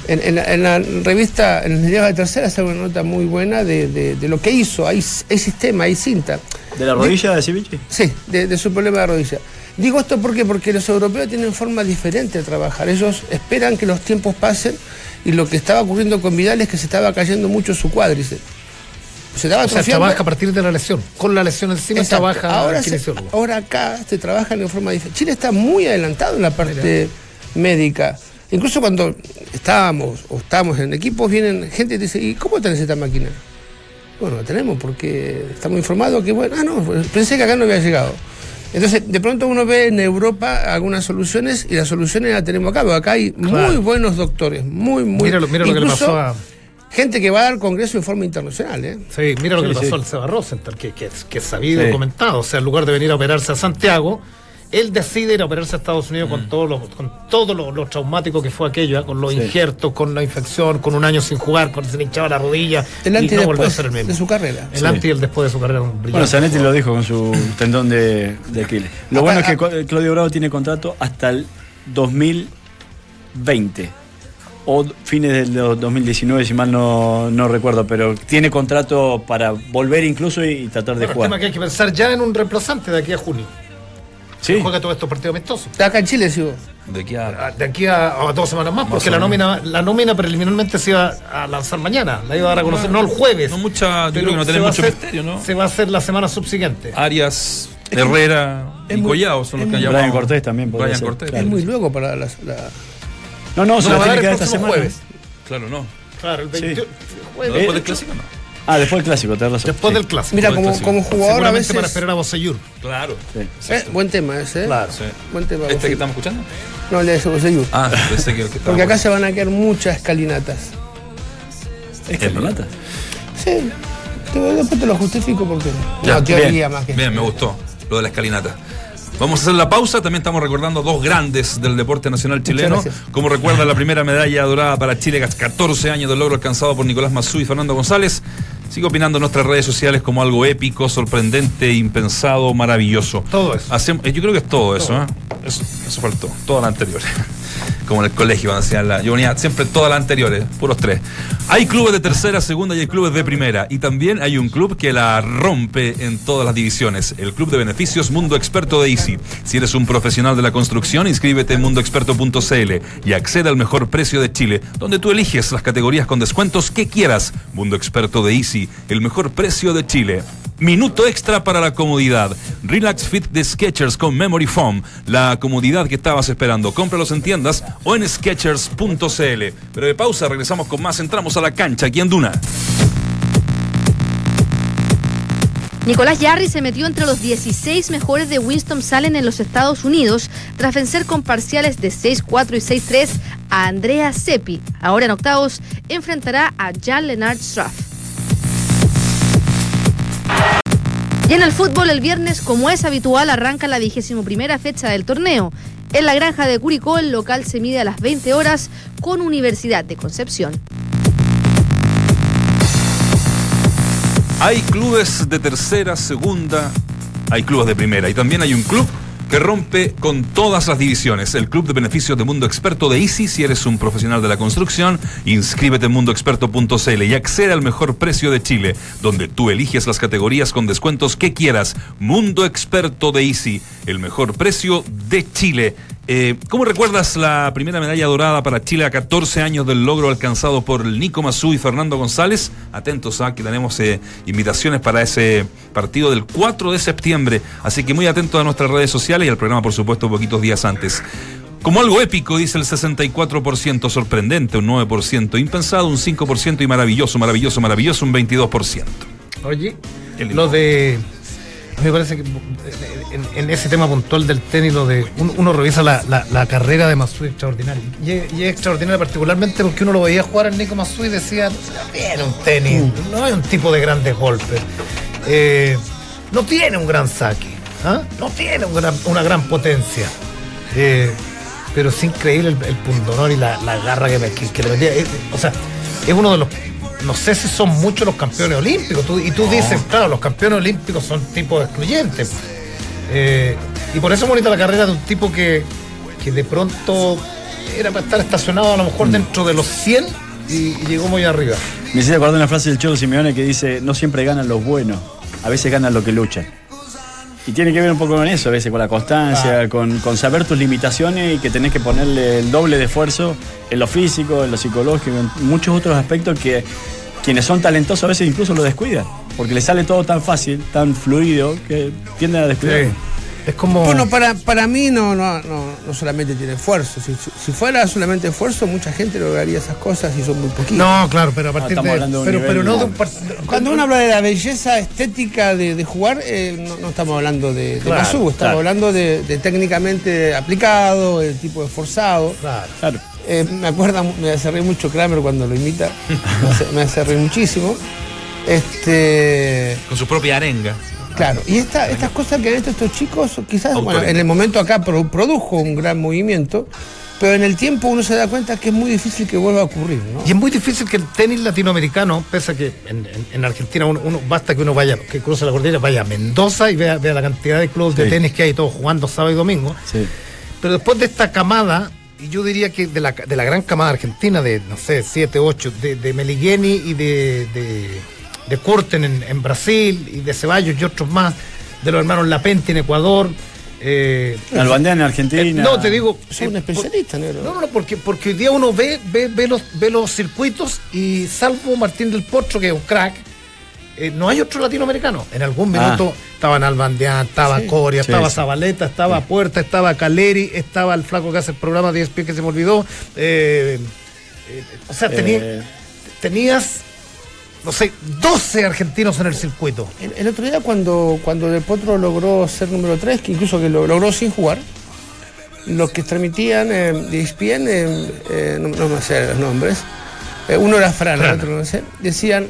en, en la, en la revista, en el de tercera, hace una nota muy buena de, de- de lo que hizo. Hay, hay sistema, hay cinta. ¿De la rodilla de Civici? Sí, de, de su problema de rodilla. Digo esto porque, porque los europeos tienen forma diferente de trabajar. Ellos esperan que los tiempos pasen y lo que estaba ocurriendo con Vidal es que se estaba cayendo mucho su cuádriceps. Se estaba O sea, trabaja a partir de la lesión. Con la lesión encima Exacto. trabaja ahora, se- ahora acá se trabajan en forma diferente. Chile está muy adelantado en la parte médica. Incluso cuando estábamos o estamos en equipos, vienen gente y te dice, ¿y cómo tenés esta máquina? Bueno, la tenemos porque estamos informados que, bueno, ah, no, pensé que acá no había llegado. Entonces, de pronto uno ve en Europa algunas soluciones y las soluciones las tenemos acá, porque acá hay muy buenos doctores, muy, muy... Mira lo- mira lo que le pasó a- gente que va a dar congreso de forma internacional, ¿eh? Sí, mira lo que Sí, le pasó sí. al Seba Rosenthal, que, que, que es sabido y Sí. comentado. O sea, en lugar de venir a operarse a Santiago, él decide ir a operarse a Estados Unidos con todo lo, con todo lo, lo traumático que fue aquello, ¿eh? con los Sí. injertos, con la infección, con un año sin jugar, con se le hinchaba la rodilla El y antes y no volvió a después ser el mismo. de su carrera. El Sí. antes y el después de su carrera. un Bueno, Zanetti lo dijo con su tendón de, de Aquiles. Lo bueno es que Claudio Bravo tiene contrato hasta el 2020 o fines del do- 2019, si mal no, no recuerdo, pero tiene contrato para volver incluso y, y tratar de Bueno, el jugar. tema que hay que pensar ya en un reemplazante de aquí a junio. Sí, Que juega todos estos partidos amistosos. Está acá en Chile, sí. vos. De aquí a. Ah, De aquí a, a dos semanas más, porque la nómina, la nómina preliminarmente se iba a lanzar mañana. La iba a dar a conocer, no el jueves. No mucha. Yo creo que no a mucho hacer- misterio, ¿no? Se va a hacer la semana subsiguiente. Arias, Herrera es y muy- Collado son los que han llamado. Brian Cortés también Brian ser, Cortés. claro. Es muy luego para la. la- no, no, se No, lo va a tiene dar que el dar esta próximo semana. jueves. Claro, no. Claro, el Sí. 20 ¿No jueves. después del clásico? No. Ah, después del clásico, tenés razón. Después sí. del clásico. Mira, como, del como clásico. jugador a Seguramente veces. para esperar a Boseyur. Claro. Sí. Eh, buen tema ese, ¿eh? Claro. Sí. Buen tema. ¿Este que estamos escuchando? No, el de Boseyur. Ah, pensé que el que [laughs] estaba Porque acá se van a quedar muchas escalinatas. ¿Es caminata? Sí. Te- Después te lo justifico porque. Ya, no, teoría bien. más que. Bien, me gustó lo de la escalinata. Vamos a hacer la pausa. También estamos recordando a dos grandes del deporte nacional chileno. Como recuerda la primera medalla dorada para Chile, 14 años de logro alcanzado por Nicolás Mazú y Fernando González. Sigo opinando en nuestras redes sociales como algo épico, sorprendente, impensado, maravilloso. Todo eso. Yo creo que es todo eso, ¿eh? Eso, eso faltó. Todas las anteriores. [laughs] Como en el colegio, van a enseñar Yo siempre todas las anteriores, puros tres. Hay clubes de tercera, segunda y hay clubes de primera. Y también hay un club que la rompe en todas las divisiones. El Club de Beneficios Mundo Experto de Easy. Si eres un profesional de la construcción, inscríbete en mundoexperto.cl y accede al mejor precio de Chile, donde tú eliges las categorías con descuentos que quieras. Mundo Experto de Easy, el mejor precio de Chile. Minuto extra para la comodidad. Relax Fit de Skechers con Memory Foam. La comodidad que estabas esperando. Cómpralos en tiendas o en Skechers.cl. Pero de pausa, regresamos con más. Entramos a la cancha aquí en Duna. Nicolás Yarri se metió entre los 16 mejores de Winston-Salem en los Estados Unidos tras vencer con parciales de 6-4 y 6-3 a Andrea Seppi. Ahora en octavos enfrentará a Jan Lennart Straff. Y en el fútbol el viernes, como es habitual, arranca la vigésimo primera fecha del torneo. En la granja de Curicó, el local se mide a las 20 horas con Universidad de Concepción. Hay clubes de tercera, segunda, hay clubes de primera y también hay un club que rompe con todas las divisiones. El Club de Beneficios de Mundo Experto de Easy, si eres un profesional de la construcción, inscríbete en mundoexperto.cl y accede al mejor precio de Chile, donde tú eliges las categorías con descuentos que quieras. Mundo Experto de Easy, el mejor precio de Chile. Eh, ¿Cómo recuerdas la primera medalla dorada para Chile a 14 años del logro alcanzado por Nico Mazú y Fernando González? Atentos a que tenemos eh, invitaciones para ese partido del 4 de septiembre, así que muy atentos a nuestras redes sociales y al programa, por supuesto, poquitos días antes. Como algo épico, dice el 64%, sorprendente un 9%, impensado un 5% y maravilloso, maravilloso, maravilloso un 22%. Oye, Qué lindo. lo de. Me parece que en, en ese tema puntual del tenis, lo de uno, revisa la, la- carrera de Masui extraordinaria. Y, es- extraordinaria particularmente porque uno lo veía jugar al Nico Masui y decía, tiene un tenis, no es un tipo de grandes golpes. Eh, no tiene un gran saque, ¿ah? no tiene una gran potencia. Eh, pero es increíble el, el pundonor y la, la garra que, que- le metía. Eh, o sea, es uno de los. No sé si son muchos los campeones olímpicos. Tú- y tú dices, claro, los campeones olímpicos son tipos excluyentes. Eh, y por eso es bonita la carrera de un tipo que, que de pronto era para estar estacionado a lo mejor dentro de los 100 y, y llegó muy arriba. Me hiciste acordar una frase del Cholo Simeone que dice, no siempre ganan los buenos, a veces ganan los que luchan. Y tiene que ver un poco con eso, a veces con la constancia, con, con saber tus limitaciones y que tenés que ponerle el doble de esfuerzo en lo físico, en lo psicológico, en muchos otros aspectos que quienes son talentosos a veces incluso lo descuidan, porque les sale todo tan fácil, tan fluido, que tienden a descuidar. Es como. Bueno, para, para mí no, no, no, no solamente tiene esfuerzo. Si, si fuera solamente esfuerzo, mucha gente lograría esas cosas y son muy poquitos. no, claro, pero a partir estamos de. un Pero, nivel pero no de de- un par- Cuando uno habla de la belleza estética de, de jugar, eh, no, no estamos hablando de, de Claro, estamos claro. hablando de, de técnicamente aplicado, el tipo esforzado. Claro. Claro. Eh, me acuerda, me hace reír mucho Kramer cuando lo imita. [laughs] Me hace, me hace reír muchísimo. Este. Con su propia arenga. Claro, y esta- estas cosas que han hecho estos chicos, quizás, bueno, en el momento acá pro- produjo un gran movimiento, pero en el tiempo uno se da cuenta que es muy difícil que vuelva a ocurrir, ¿no? Y es muy difícil que el tenis latinoamericano, pese a que en, en- en Argentina uno, uno- basta que uno vaya, que cruce la cordillera, vaya a Mendoza y vea, vea la cantidad de clubes de tenis que hay todos jugando sábado y domingo. Sí. Pero después de esta camada, y yo diría que de la, de la gran camada argentina, de, no sé, 7, 8, de, de Meligeni y de, de, de Curten en, en Brasil, y de Ceballos y otros más, de los hermanos Lapenti en Ecuador. eh, Albandea en eh, Argentina. no, te digo. Soy un eh, especialista, negro. no, no, no, porque, porque hoy día uno ve, ve, ve, los, ve los circuitos y salvo Martín del Potro, que es un crack, eh, no hay otro latinoamericano. En algún Ah. minuto estaban Albandeán, estaba Sí, Coria, sí, estaba sí. Zabaleta, estaba Puerta, estaba Caleri, estaba el flaco que hace el programa de ESPN que se me olvidó. eh, eh, o sea, tení- Eh, tenías, no sé, 12 argentinos en el circuito. El, el otro día cuando, cuando Del Potro logró ser número 3, que incluso que lo logró sin jugar, los que transmitían eh, de ESPN, eh, eh, no, no me sé los nombres, eh, uno era Fran, el otro no sé, decían,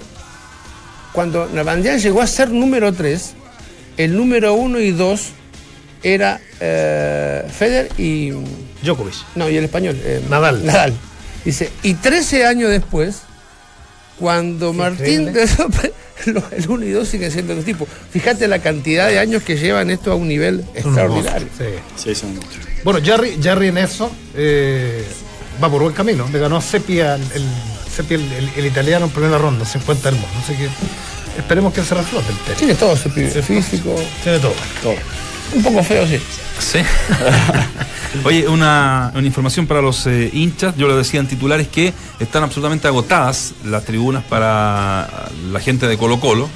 cuando Navandian llegó a ser número 3, el número 1 y 2 era Federer y... Djokovic. No, y el español. Nadal. Nadal. Dice, y 13 años después, cuando Martín de [laughs] el 1 y 2 siguen siendo los tipos. Fíjate la cantidad de años que llevan esto a un nivel extraordinario. Sí. sí, son- Bueno, Jerry, Jerry en eso eh, va por buen camino. Le ganó a Sepia, el, Seppi, el- el- el italiano en primera ronda, 50 del mundo. Así que esperemos que se reflote el tenis. Tiene todo ese pibe, físico. Tiene todo. Un poco feo, sí. Sí. [laughs] Oye, una, información para los eh, hinchas. Yo lo decía en titulares que están absolutamente agotadas las tribunas para la gente de Colo Colo.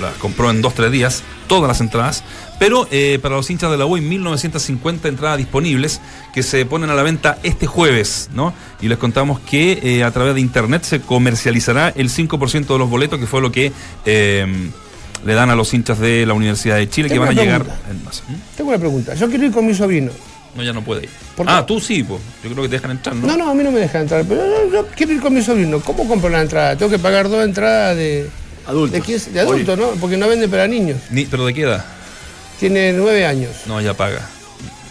Las compró en dos, tres días, todas las entradas. Pero eh, para los hinchas de la U hay 1950 entradas disponibles que se ponen a la venta este jueves, ¿no? Y les contamos que eh, a través de internet se comercializará el 5% de los boletos, que fue lo que le dan a los hinchas de la Universidad de Chile, que van a llegar en masa. ¿Mm? Tengo una pregunta. Yo quiero ir con mi sobrino. No, ya no puede ir. ¿Por qué? Ah, tú sí, pues. Yo creo que te dejan entrar, ¿no? No, no, a mí no me deja entrar. Pero yo, yo quiero ir con mi sobrino. ¿Cómo compro la entrada? Tengo que pagar dos entradas de, Adultos. de, 15 de adulto, ¿no? Porque no vende para niños. Ni- ¿Pero de qué edad? Tiene nueve años. No, ya paga.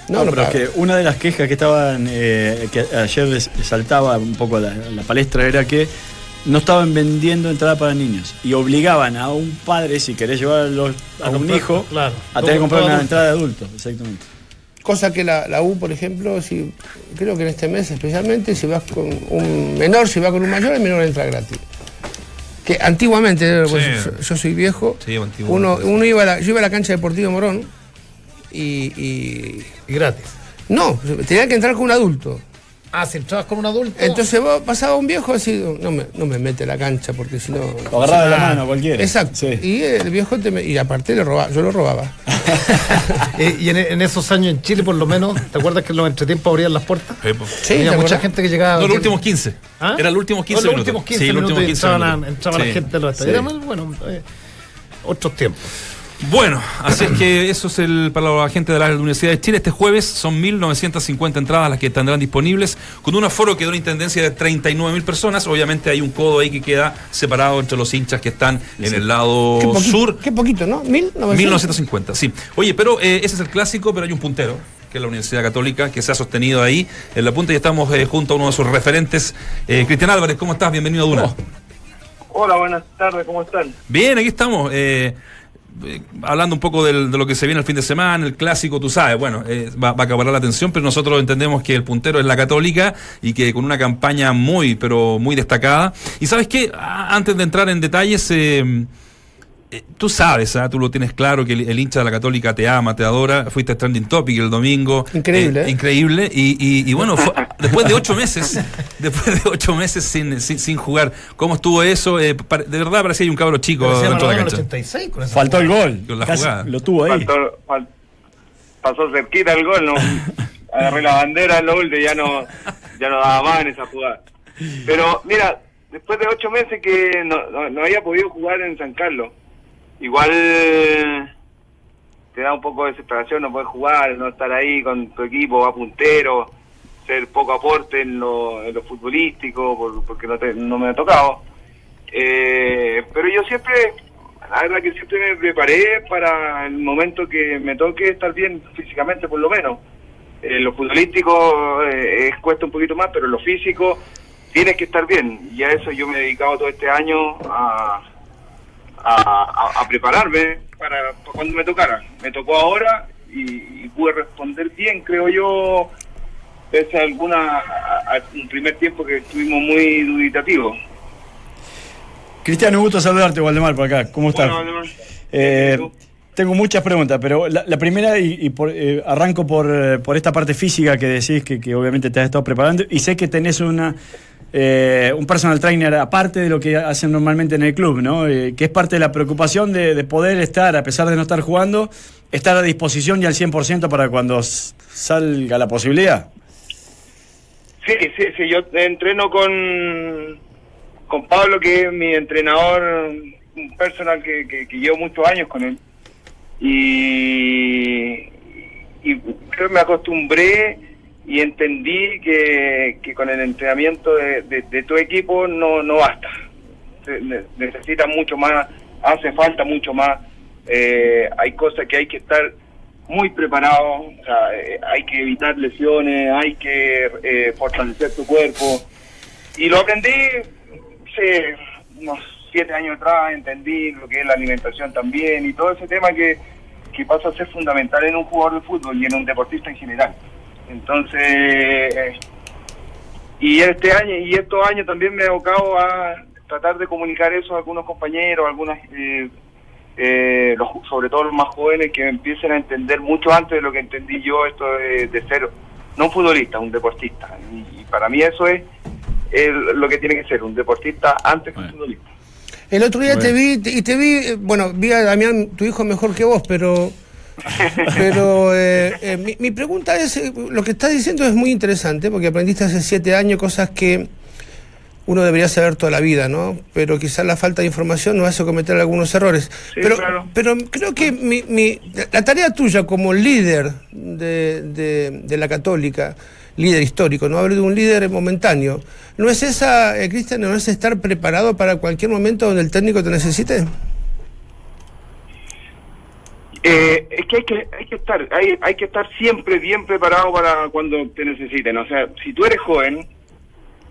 No, No, no, pero es que una de las quejas que estaban, eh, que ayer les saltaba un poco la, la palestra era que no estaban vendiendo entrada para niños y obligaban a un padre, si querés llevarlo a, A un comprar, hijo, claro. a tener que comprar una adulto. entrada de adulto. Exactamente. Cosa que la, la U, por ejemplo, si, creo que en este mes especialmente, si vas con un menor, si vas con un mayor, el menor entra gratis. Que antiguamente, pues, yo, yo soy viejo, Sí, uno, uno iba a la, yo iba a la cancha deportiva Morón y, y- Y gratis. no, tenía que entrar con un adulto. Ah, si entrabas con un adulto. Entonces vos pasaba un viejo así, no me, no me mete la cancha porque si no... Lo agarraba de la mano cualquiera. Exacto. Sí. Y el viejo te me- y aparte le robaba, yo lo robaba. [laughs] Eh, y en, en esos años en Chile, por lo menos, ¿te acuerdas que en los entretempos abrían las puertas? Sí, pues. Sí, Había ¿te mucha acuerdas? gente que llegaba. No, los últimos 15. ¿Ah? Era los últimos 15 Oh, los últimos 15 sí, los minutos últimos y 15 entraban, a- minutos. entraba Sí. la gente de los estadios. Sí. Era más, bueno, eh, otros tiempos. Bueno, así es que eso es el para la gente de la Universidad de Chile. Este jueves son 1.950 entradas las que tendrán disponibles, con un aforo que da una intendencia de 39.000 personas. Obviamente hay un codo ahí que queda separado entre los hinchas que están en el lado Qué poquito, sur. Qué poquito, ¿no? ¿Mil? 1950, sí. Oye, pero eh, ese es el clásico, pero hay un puntero, que es la Universidad Católica, que se ha sostenido ahí en la punta y estamos eh, junto a uno de sus referentes. Eh, Cristian Álvarez, ¿cómo estás? Bienvenido a Duna. Oh. Hola, buenas tardes, ¿cómo están? Bien, aquí estamos. eh, eh, hablando un poco del- de lo que se viene el fin de semana, el clásico, tú sabes, bueno, eh, va, va a acabar la atención, pero nosotros entendemos que el puntero es la católica y que con una campaña muy, pero muy destacada. Y sabes qué, antes de entrar en detalles, eh, eh, tú sabes, ¿ah? tú lo tienes claro, que el, el hincha de la católica te ama, te adora, fuiste trending topic el domingo. Increíble, ¿eh? Increíble. Y, y- y bueno, fue- [laughs] después de ocho meses, [laughs] después de ocho meses sin, sin, sin jugar, ¿cómo estuvo eso? Eh, pare- de verdad parecía hay un cabro chico dentro de la cancha. 86 con esa Faltó el gol. Con la Casi jugada. Lo tuvo ahí. Faltó- fal- pasó cerquita el gol, ¿no? Agarré la bandera en lo último y ya no, ya no daba más en esa jugada. Pero mira, después de ocho meses que no, no, no había podido jugar en San Carlos, igual te da un poco de desesperación no poder jugar, no estar ahí con tu equipo, va puntero, ser poco aporte en lo, en lo futbolístico, por- porque no, te- no me ha tocado. Eh, pero yo siempre, la verdad que siempre me preparé para el momento que me toque estar bien físicamente, por lo menos. En lo futbolístico eh, es- cuesta un poquito más, pero lo físico tienes que estar bien. Y a eso yo me he dedicado todo este año a, a, a- a prepararme para, para cuando me tocara. Me tocó ahora y, y pude responder bien, creo yo, pese a alguna, a- un primer tiempo que estuvimos muy duditativos. Cristian, un gusto saludarte, Waldemar, por acá. ¿Cómo estás? Bueno. Eh, tengo muchas preguntas, pero la, la primera, y, y por- eh, arranco por, eh, por esta parte física que decís, que, que obviamente te has estado preparando, y sé que tenés una, eh, un personal trainer aparte de lo que hacen normalmente en el club, ¿no? Eh, que es parte de la preocupación de, de poder estar, a pesar de no estar jugando, estar a disposición y al 100% para cuando salga la posibilidad. Sí, sí, sí, yo entreno con, con Pablo, que es mi entrenador, un personal que, que, que llevo muchos años con él. Y, y creo que me acostumbré y entendí que, que con el entrenamiento de, tu equipo no, no basta. Necesita mucho más, hace falta mucho más. Eh, hay cosas que hay que estar muy preparado, o sea, eh, hay que evitar lesiones, hay que eh, fortalecer tu cuerpo. Y lo aprendí hace unos siete años atrás, entendí lo que es la alimentación también y todo ese tema que, que pasa a ser fundamental en un jugador de fútbol y en un deportista en general. Entonces, eh, y este año y estos años también me he abocado a tratar de comunicar eso a algunos compañeros, a algunas eh, eh, los, sobre todo los más jóvenes que empiecen a entender mucho antes de lo que entendí yo esto de, de ser no un futbolista, un deportista. Y, y para mí eso es, lo que tiene que ser, un deportista antes que un futbolista. El otro día te vi, te- y te vi, eh, bueno, vi a Damián, tu hijo mejor que vos, pero pero eh, eh, mi, mi pregunta es, eh, lo que estás diciendo es muy interesante, porque aprendiste hace siete años cosas que uno debería saber toda la vida, ¿no? Pero quizás la falta de información nos hace cometer algunos errores. Sí, pero, claro. pero creo que mi, mi- la tarea tuya como líder de, de- de la católica, líder histórico, no hablo de un líder momentáneo, ¿no es esa, eh, Cristian, no es estar preparado para cualquier momento donde el técnico te necesite? Eh, es que hay que hay que estar hay, hay que estar siempre bien preparado para cuando te necesiten. O sea, si tú eres joven,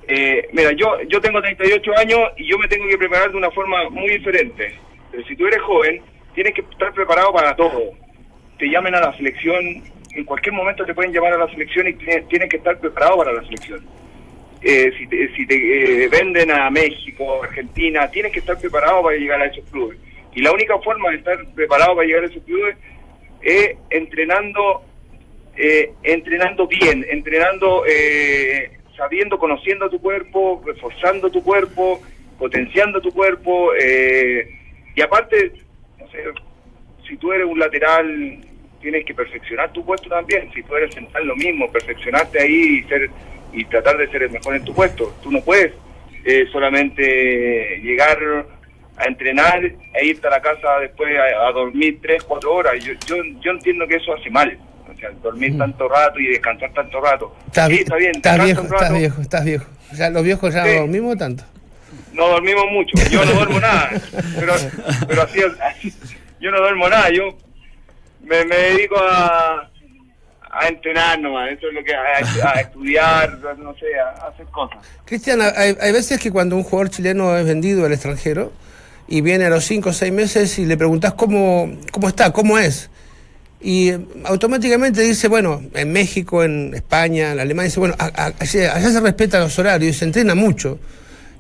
eh, mira, yo yo tengo 38 años y yo me tengo que preparar de una forma muy diferente. Pero si tú eres joven, tienes que estar preparado para todo. Te llamen a la selección, en cualquier momento te pueden llamar a la selección y tienes, que estar preparado para la selección. Eh, si te, si te eh, venden a México, Argentina, tienes que estar preparado para llegar a esos clubes. Y la única forma de estar preparado para llegar a esos clubes es entrenando, eh, entrenando bien, entrenando, eh, sabiendo, conociendo tu cuerpo, reforzando tu cuerpo, potenciando tu cuerpo. eh, y aparte, no sé, si tú eres un lateral, tienes que perfeccionar tu puesto también. Si tú eres central, lo mismo, perfeccionarte ahí y ser y tratar de ser el mejor en tu puesto. Tú no puedes eh, solamente llegar a entrenar e irte a la casa después a, a dormir tres, cuatro horas. Yo, yo, yo entiendo que eso hace mal. O sea, dormir tanto rato y descansar tanto rato. Estás, Sí, está bien, estás viejo, estás viejo, estás viejo. Ya los viejos ya Sí. no dormimos tanto. no dormimos mucho. Yo no duermo nada. Pero, pero así, así- yo no duermo nada. Yo me, me dedico a, a entrenar nomás. Eso es lo que a, a estudiar, no sé, a, hacer cosas. Cristian, hay, hay veces que cuando un jugador chileno es vendido al extranjero y viene a los 5 o 6 meses y le preguntas cómo, cómo está, cómo es, y automáticamente dice, bueno, en México, en España, en Alemania, dice, bueno, allá se respetan los horarios y se entrena mucho.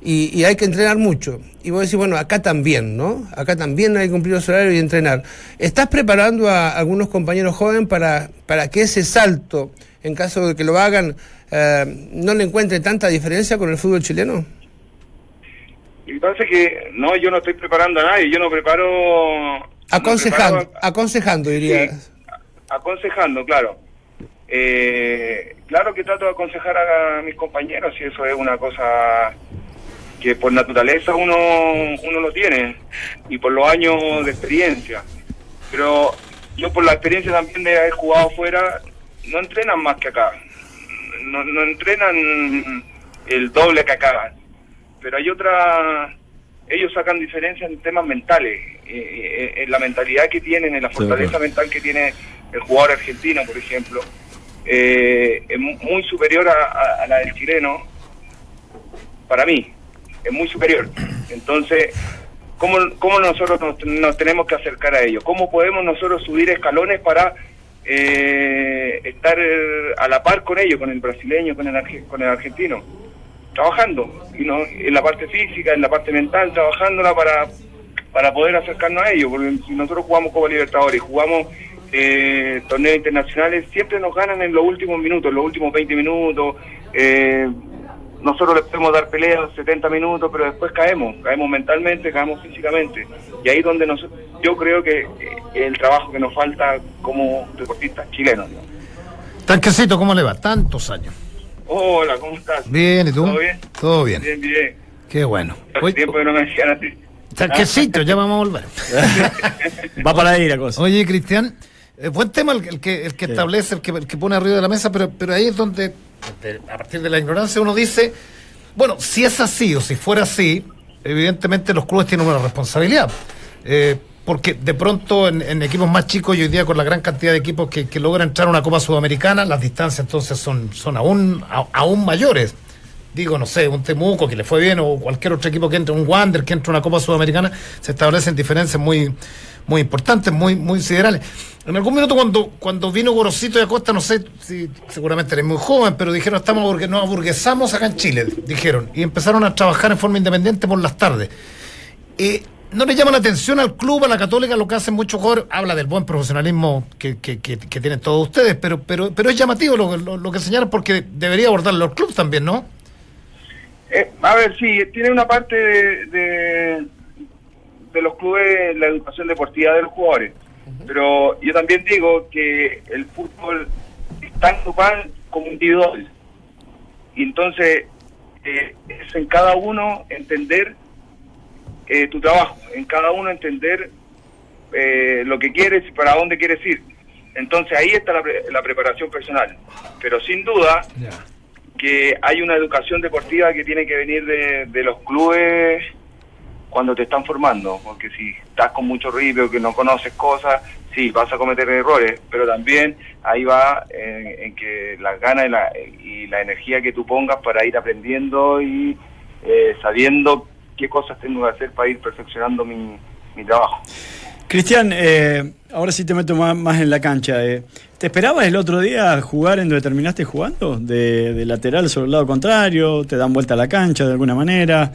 Y, y hay que entrenar mucho. Y vos decís, bueno, acá también, ¿no? Acá también hay que cumplir los horarios y entrenar. ¿Estás preparando a algunos compañeros jóvenes para, para que ese salto, en caso de que lo hagan, eh, no le encuentre tanta diferencia con el fútbol chileno? Y me parece que no, yo no estoy preparando a nadie. Yo no preparo. no Aconsejando, preparo aconsejando, diría. Sí, aconsejando, claro. Eh, claro que trato de aconsejar a mis compañeros y eso es una cosa que por naturaleza uno, uno lo tiene y por los años de experiencia. Pero yo por la experiencia también de haber jugado fuera, no entrenan más que acá. no, no entrenan el doble que acá. Pero hay otra, ellos sacan diferencia en temas mentales, eh, eh, en la mentalidad que tienen, en la fortaleza mental que tiene el jugador argentino, por ejemplo, eh, es mu- muy superior a, la del chileno, para mí, es muy superior. Entonces, ¿cómo, cómo nosotros nos, nos tenemos que acercar a ellos? ¿Cómo podemos nosotros subir escalones para eh, estar eh, a la par con ellos, con el brasileño, con el, con el argentino? Trabajando, y no, en la parte física, en la parte mental, trabajándola para, para poder acercarnos a ellos, porque si nosotros jugamos Copa Libertadores, jugamos eh, torneos internacionales, siempre nos ganan en los últimos minutos, en los últimos 20 minutos. eh, nosotros les podemos dar peleas 70 minutos, pero después caemos, caemos mentalmente, caemos físicamente. Y ahí es donde nos, yo creo que eh, el trabajo que nos falta como deportistas chilenos. ¿no? Tanquecito, ¿cómo le va? Tantos años. Hola, ¿cómo estás? Bien, ¿y tú? ¿Todo bien? Todo bien. Bien, bien. Qué bueno. Hace tiempo que no me decían así. tanquecito, ya vamos a volver. [laughs] Va para ahí la cosa. Oye, Cristian, eh, buen tema el, el que, el que Sí. establece, el que, el que pone arriba de la mesa, pero, pero ahí es donde, de- a partir de la ignorancia, uno dice, bueno, si es así o si fuera así, evidentemente los clubes tienen una responsabilidad. Eh, porque de pronto en, equipos más chicos y hoy día con la gran cantidad de equipos que, que logran entrar a una Copa Sudamericana, las distancias entonces son, son aún, aún mayores. Digo, no sé, un Temuco que le fue bien o cualquier otro equipo que entre, un Wander que entre a una Copa Sudamericana, se establecen diferencias muy, muy importantes, muy, muy siderales. En algún minuto cuando, cuando vino Gorosito de Acosta, no sé si seguramente eres muy joven, pero dijeron, estamos nos aburguesamos acá en Chile, dijeron, y empezaron a trabajar en forma independiente por las tardes. Eh, ¿No le llama la atención al club, a la católica, lo que hacen muchos jugadores? Habla del buen profesionalismo que, que, que- que tienen todos ustedes, pero, pero, pero es llamativo lo, lo, lo que señalan porque debería abordarlo el club también, ¿no? Eh, a ver, sí, tiene una parte de, de, de los clubes la educación deportiva de los jugadores. Pero yo también digo que el fútbol es tan grupal como individual. Y entonces eh, es en cada uno entender eh, tu trabajo, en cada uno entender eh, lo que quieres y para dónde quieres ir. Entonces ahí está la, pre- la preparación personal. Pero sin duda que hay una educación deportiva que tiene que venir de, de los clubes cuando te están formando, porque si estás con mucho ripio, que no conoces cosas, sí, vas a cometer errores, pero también ahí va en, en que las ganas y la, y la energía que tú pongas para ir aprendiendo y eh, sabiendo qué cosas tengo que hacer para ir perfeccionando mi, mi trabajo. Cristian, eh, ahora sí te meto más, más en la cancha. eh. ¿Te esperabas el otro día jugar en donde terminaste jugando? De, de lateral sobre el lado contrario, te dan vuelta a la cancha de alguna manera.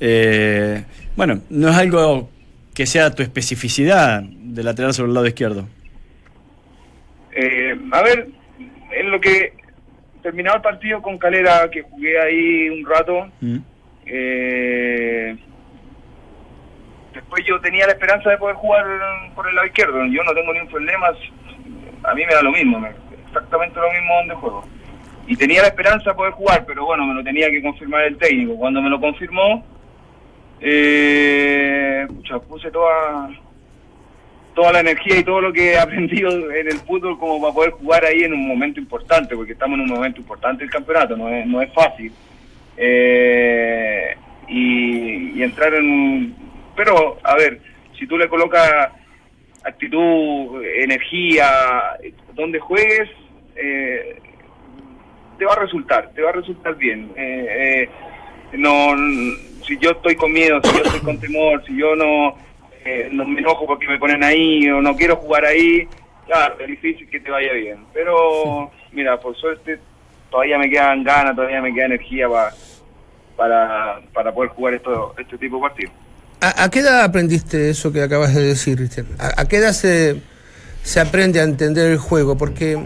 Eh, bueno, no es algo que sea tu especificidad de lateral sobre el lado izquierdo. Eh, a ver, en lo que terminaba el partido con Calera, que jugué ahí un rato, Mm. Eh, después yo tenía la esperanza de poder jugar por el lado izquierdo. Yo no tengo ningún problema, a mí me da lo mismo, me- exactamente lo mismo donde juego. Y tenía la esperanza de poder jugar, pero bueno, me lo tenía que confirmar el técnico. Cuando me lo confirmó, eh, puse toda toda la energía y todo lo que he [laughs] aprendido en el fútbol como para poder jugar ahí en un momento importante, porque estamos en un momento importante del campeonato, no es, no es fácil. Eh, y, entrar en. Pero, a ver, si tú le colocas actitud, energía, donde juegues, eh, te va a resultar, te va a resultar bien. Eh, eh, no, si yo estoy con miedo, si yo estoy con temor, si yo no, eh, no me enojo porque me ponen ahí o no quiero jugar ahí, claro, es difícil que te vaya bien. Pero, mira, por suerte todavía me quedan ganas, todavía me queda energía pa- para, para poder jugar esto, este tipo de partidos. ¿A, a qué edad aprendiste eso que acabas de decir, Cristian? ¿A, a qué edad se, se aprende a entender el juego? Porque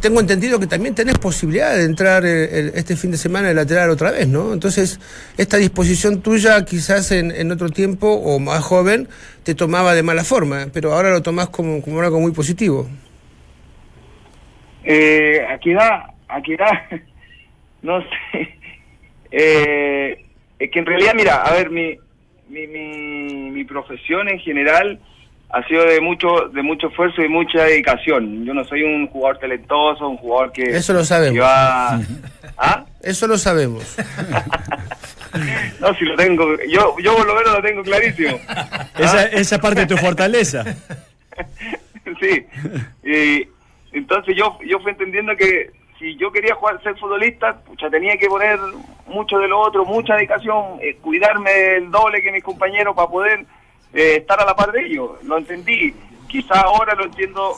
tengo entendido que también tenés posibilidad de entrar eh, el- este fin de semana de lateral otra vez, ¿no? Entonces, esta disposición tuya quizás en, en otro tiempo o más joven te tomaba de mala forma, pero ahora lo tomás como, como algo muy positivo. Eh, ¿A qué edad? ¿A qué edad? no sé. Eh, es que en realidad, mira, a ver, mi, mi, mi, mi profesión en general ha sido de mucho de mucho esfuerzo y mucha dedicación. Yo no soy un jugador talentoso, un jugador que Eso lo sabemos. que va- [laughs] ¿Ah? Eso lo sabemos. [laughs] No, si lo tengo, yo yo por lo menos lo tengo clarísimo. [laughs] Esa, esa parte de tu fortaleza. sí. Y entonces yo yo fui entendiendo que si yo quería jugar ser futbolista, pucha, tenía que poner mucho de lo otro, mucha dedicación, eh, cuidarme el doble que mis compañeros para poder eh, estar a la par de ellos. Lo entendí. Quizá ahora lo entiendo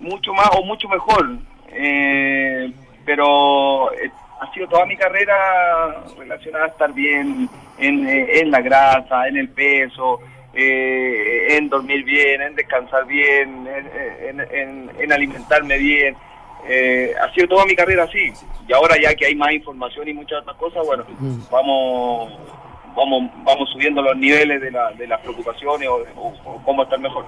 mucho más o mucho mejor. Eh, pero eh, ha sido toda mi carrera relacionada a estar bien en, en la grasa, en el peso, en dormir bien, en descansar bien, en, en- en- en alimentarme bien. Eh, ha sido toda mi carrera así. Y ahora ya que hay más información y muchas otras cosas, bueno, vamos vamos vamos subiendo los niveles de, la- de las preocupaciones o, o- o cómo estar mejor.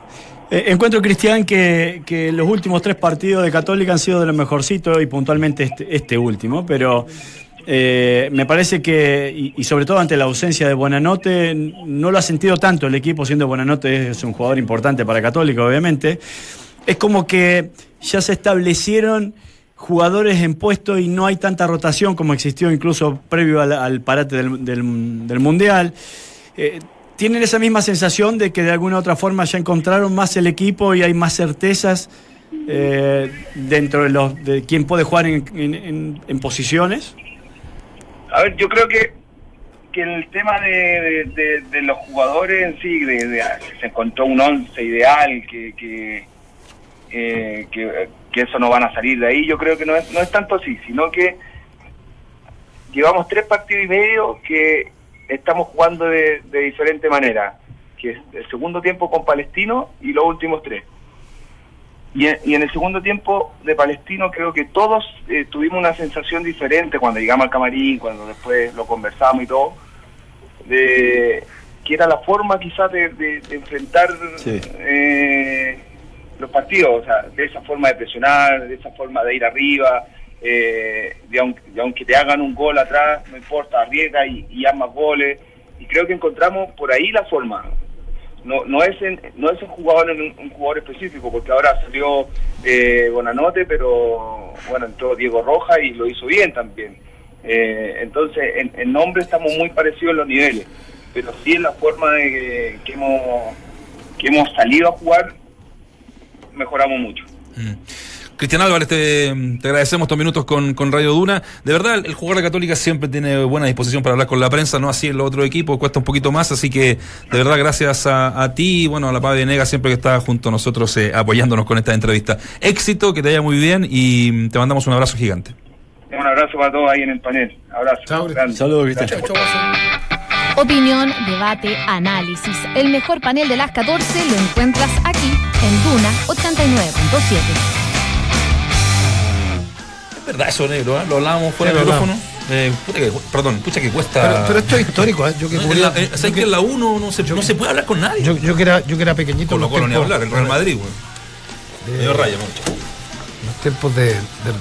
Eh, encuentro, Cristian, que, que los últimos tres partidos de Católica han sido de los mejorcitos y puntualmente este, este último, pero eh, me parece que, y, y sobre todo ante la ausencia de Buenanote, no lo ha sentido tanto el equipo, siendo Buenanote es un jugador importante para Católica, obviamente. Es como que ya se establecieron jugadores en puesto y no hay tanta rotación como existió incluso previo al, parate del, del- Mundial. Eh, ¿Tienen esa misma sensación de que de alguna u otra forma ya encontraron más el equipo y hay más certezas eh, dentro de, los, de quién puede jugar en, en- posiciones? A ver, yo creo que, que el tema de, de- los jugadores en sí, de, se encontró un once ideal, que, que, eh, que, que eso no van a salir de ahí, yo creo que no es, no es tanto así, sino que llevamos tres partidos y medio que estamos jugando de, de diferente manera, que es el segundo tiempo con Palestino y los últimos tres. Y en, y en el segundo tiempo de Palestino creo que todos eh, tuvimos una sensación diferente cuando llegamos al camarín, cuando después lo conversamos y todo, de que era la forma quizás de, de- de enfrentar Sí. eh, los partidos, o sea, de esa forma de presionar, de esa forma de ir arriba, eh, de, aunque, de aunque te hagan un gol atrás, no importa, arriesga y, y haz más goles. Y creo que encontramos por ahí la forma no, no es en, no es un jugador en un, jugador específico, porque ahora salió eh, Bonanote, pero bueno, entró Diego Roja y lo hizo bien también. Eh, entonces, en, en nombre estamos muy parecidos en los niveles, pero sí en la forma de que hemos, que hemos salido a jugar, mejoramos mucho. Cristian Álvarez, te, te agradecemos estos minutos con, con Radio Duna. De verdad, el jugador de Católica siempre tiene buena disposición para hablar con la prensa, no así en los otros equipos, cuesta un poquito más, así que de verdad gracias a, a ti y bueno, a la Pave Nega siempre que está junto a nosotros eh, apoyándonos con esta entrevista. Éxito, que te vaya muy bien y te mandamos un abrazo gigante. Un abrazo para todos ahí en el panel. Abrazo. Chao. Saludos, Cristian. Guaso. Opinión, debate, análisis. El mejor panel de las 14 lo encuentras aquí en Duna 89.7. Es verdad eso, negro, ¿eh? lo hablábamos fuera del micrófono. Eh, puta que- perdón, pucha que cuesta. Pero, pero esto es histórico, ¿eh? Yo que cubría- la- eh, ¿sabes que en la 1 no se, no se puede hablar con nadie? yo, yo que era, yo que era pequeñito. Con lo los Colo ni hablar, el Real Madrid, güey. de- Me dio raya mucho. Tiempos de, de-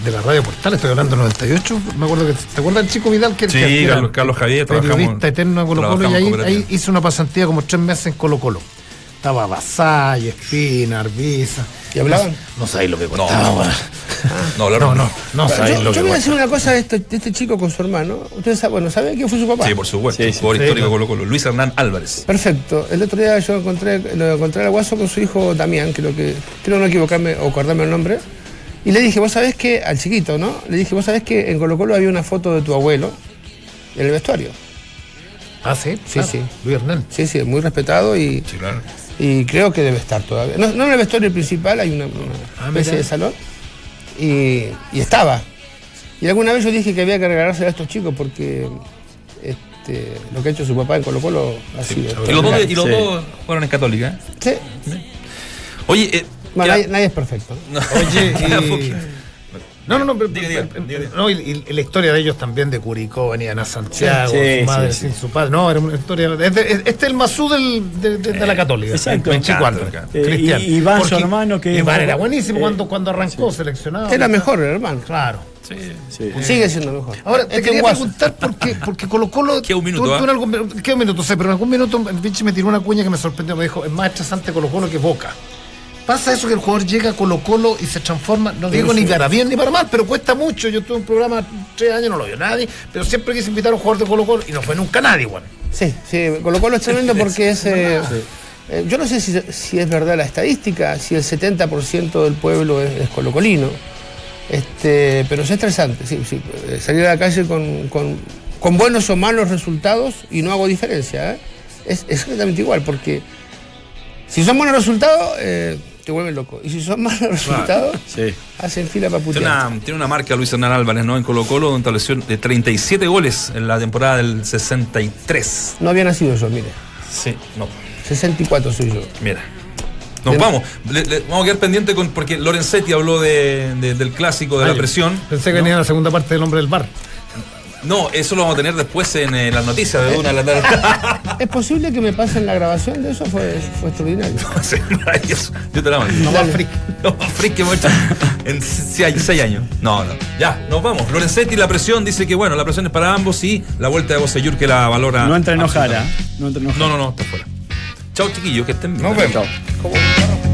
de la radio portal, estoy hablando del 98, me acuerdo que, ¿te acuerdas del chico Vidal que Sí, que era Carlos- Carlos Javier, periodista eterno de Colo Colo y ahí, ahí hizo una pasantía como tres meses en Colo Colo. Estaba Basay, Espina, Arbiza. ¿Y hablaban? No, no sabéis lo que No, contaba. no, [laughs] no, no, no. no, no sabéis yo lo yo que voy a decir una cosa de este, de este chico con su hermano. Ustedes saben, bueno, ¿saben quién fue su papá? Sí, por supuesto. Sí, sí. jugador Sí, histórico. Colo Colo. Luis Hernán Álvarez. Perfecto. El otro día yo encontré, lo encontré al Guaso con su hijo Damián, creo que, creo no equivocarme o acordarme el nombre. Y le dije, vos sabés que, al chiquito, ¿no? Le dije, vos sabés que en Colo Colo había una foto de tu abuelo en el vestuario. Ah, sí, Sí, sí. Luis Hernán. Sí, sí, muy respetado y, Sí, claro. y creo que debe estar todavía. No, no en el vestuario principal, hay una, una Ah, especie de salón. Y, y estaba. Y alguna vez yo dije que había que regalarse a estos chicos porque este, lo que ha hecho su papá en Colo Colo ha sido. Y los, dos, Sí. fueron en Católica. ¿eh? Sí. Oye, eh, Bueno, nadie, nadie es perfecto. ¿no? No. Oye, y-. [laughs] No, no, no, pero, Diga, diga, pero- diga, diga. no, y, y la historia de ellos también de Curicó, venían a Santiago, Sí, su madre sí, sin su padre. No, era una historia. es de- es- Este es el Masú del, de, de- de la Católica. Exacto. En Chico. Cristian. Eh, y- Iván, su hermano, que Iván era buenísimo eh, cuando, cuando arrancó seleccionado. Era mejor, hermano. Claro. Sí. Sigue siendo mejor. Ahora, te Este quería guaso. preguntar por qué, porque Colo Colo. [laughs] Queda un minuto, tú- tú ¿ah? en algún- queda un minuto, sé, pero en algún minuto el pinche me tiró una cuña que me sorprendió. Me dijo: es más estresante Colo Colo que Boca. Pasa eso que el jugador llega a Colo Colo y se transforma, no digo ni para bien ni para mal, pero cuesta mucho. Yo tuve un programa tres años, no lo vio nadie, pero siempre quise invitar a un jugador de Colo Colo y no fue nunca nadie, igual. Sí, sí, Colo Colo es tremendo porque es... eh, eh, yo no sé si, si es verdad la estadística, si el 70% del pueblo es, es colocolino, este, pero es estresante, sí, sí. eh, Salir a la calle con, con- con buenos o malos resultados y no hago diferencia, ¿eh? es, es exactamente igual, porque si son buenos resultados, eh, te vuelven loco. Y si son malos [laughs] resultados, Sí. hacen fila para Tiene putear. una, tiene una marca Luis Hernán Álvarez, ¿no? En Colo Colo, donde estableció de 37 goles en la temporada del 63. No había nacido yo, mire. Sí, no. 64 soy yo. Mira. Nos vamos. Le- le- vamos a quedar pendiente con. Porque Lorenzetti habló de- de- del clásico de la presión. Pensé que venía la segunda parte del hombre del bar. No, eso lo vamos a tener después en eh, las noticias de una de la tarde. [laughs] ¿Es posible que me pasen la grabación de eso? Fue, fue extraordinario. [laughs] Sí, maravilloso. Yo te la mando. No más freak. Lo más freak que hemos hecho en seis, seis años. No, no. Ya, nos vamos. Lorenzetti, la presión, dice que bueno, la presión es para ambos y la vuelta de Bosellur que la valora. No entra enojada. No entra enojada. No, no, no, está fuera. Chao, chiquillos, que estén bien. Nos vemos. Chao.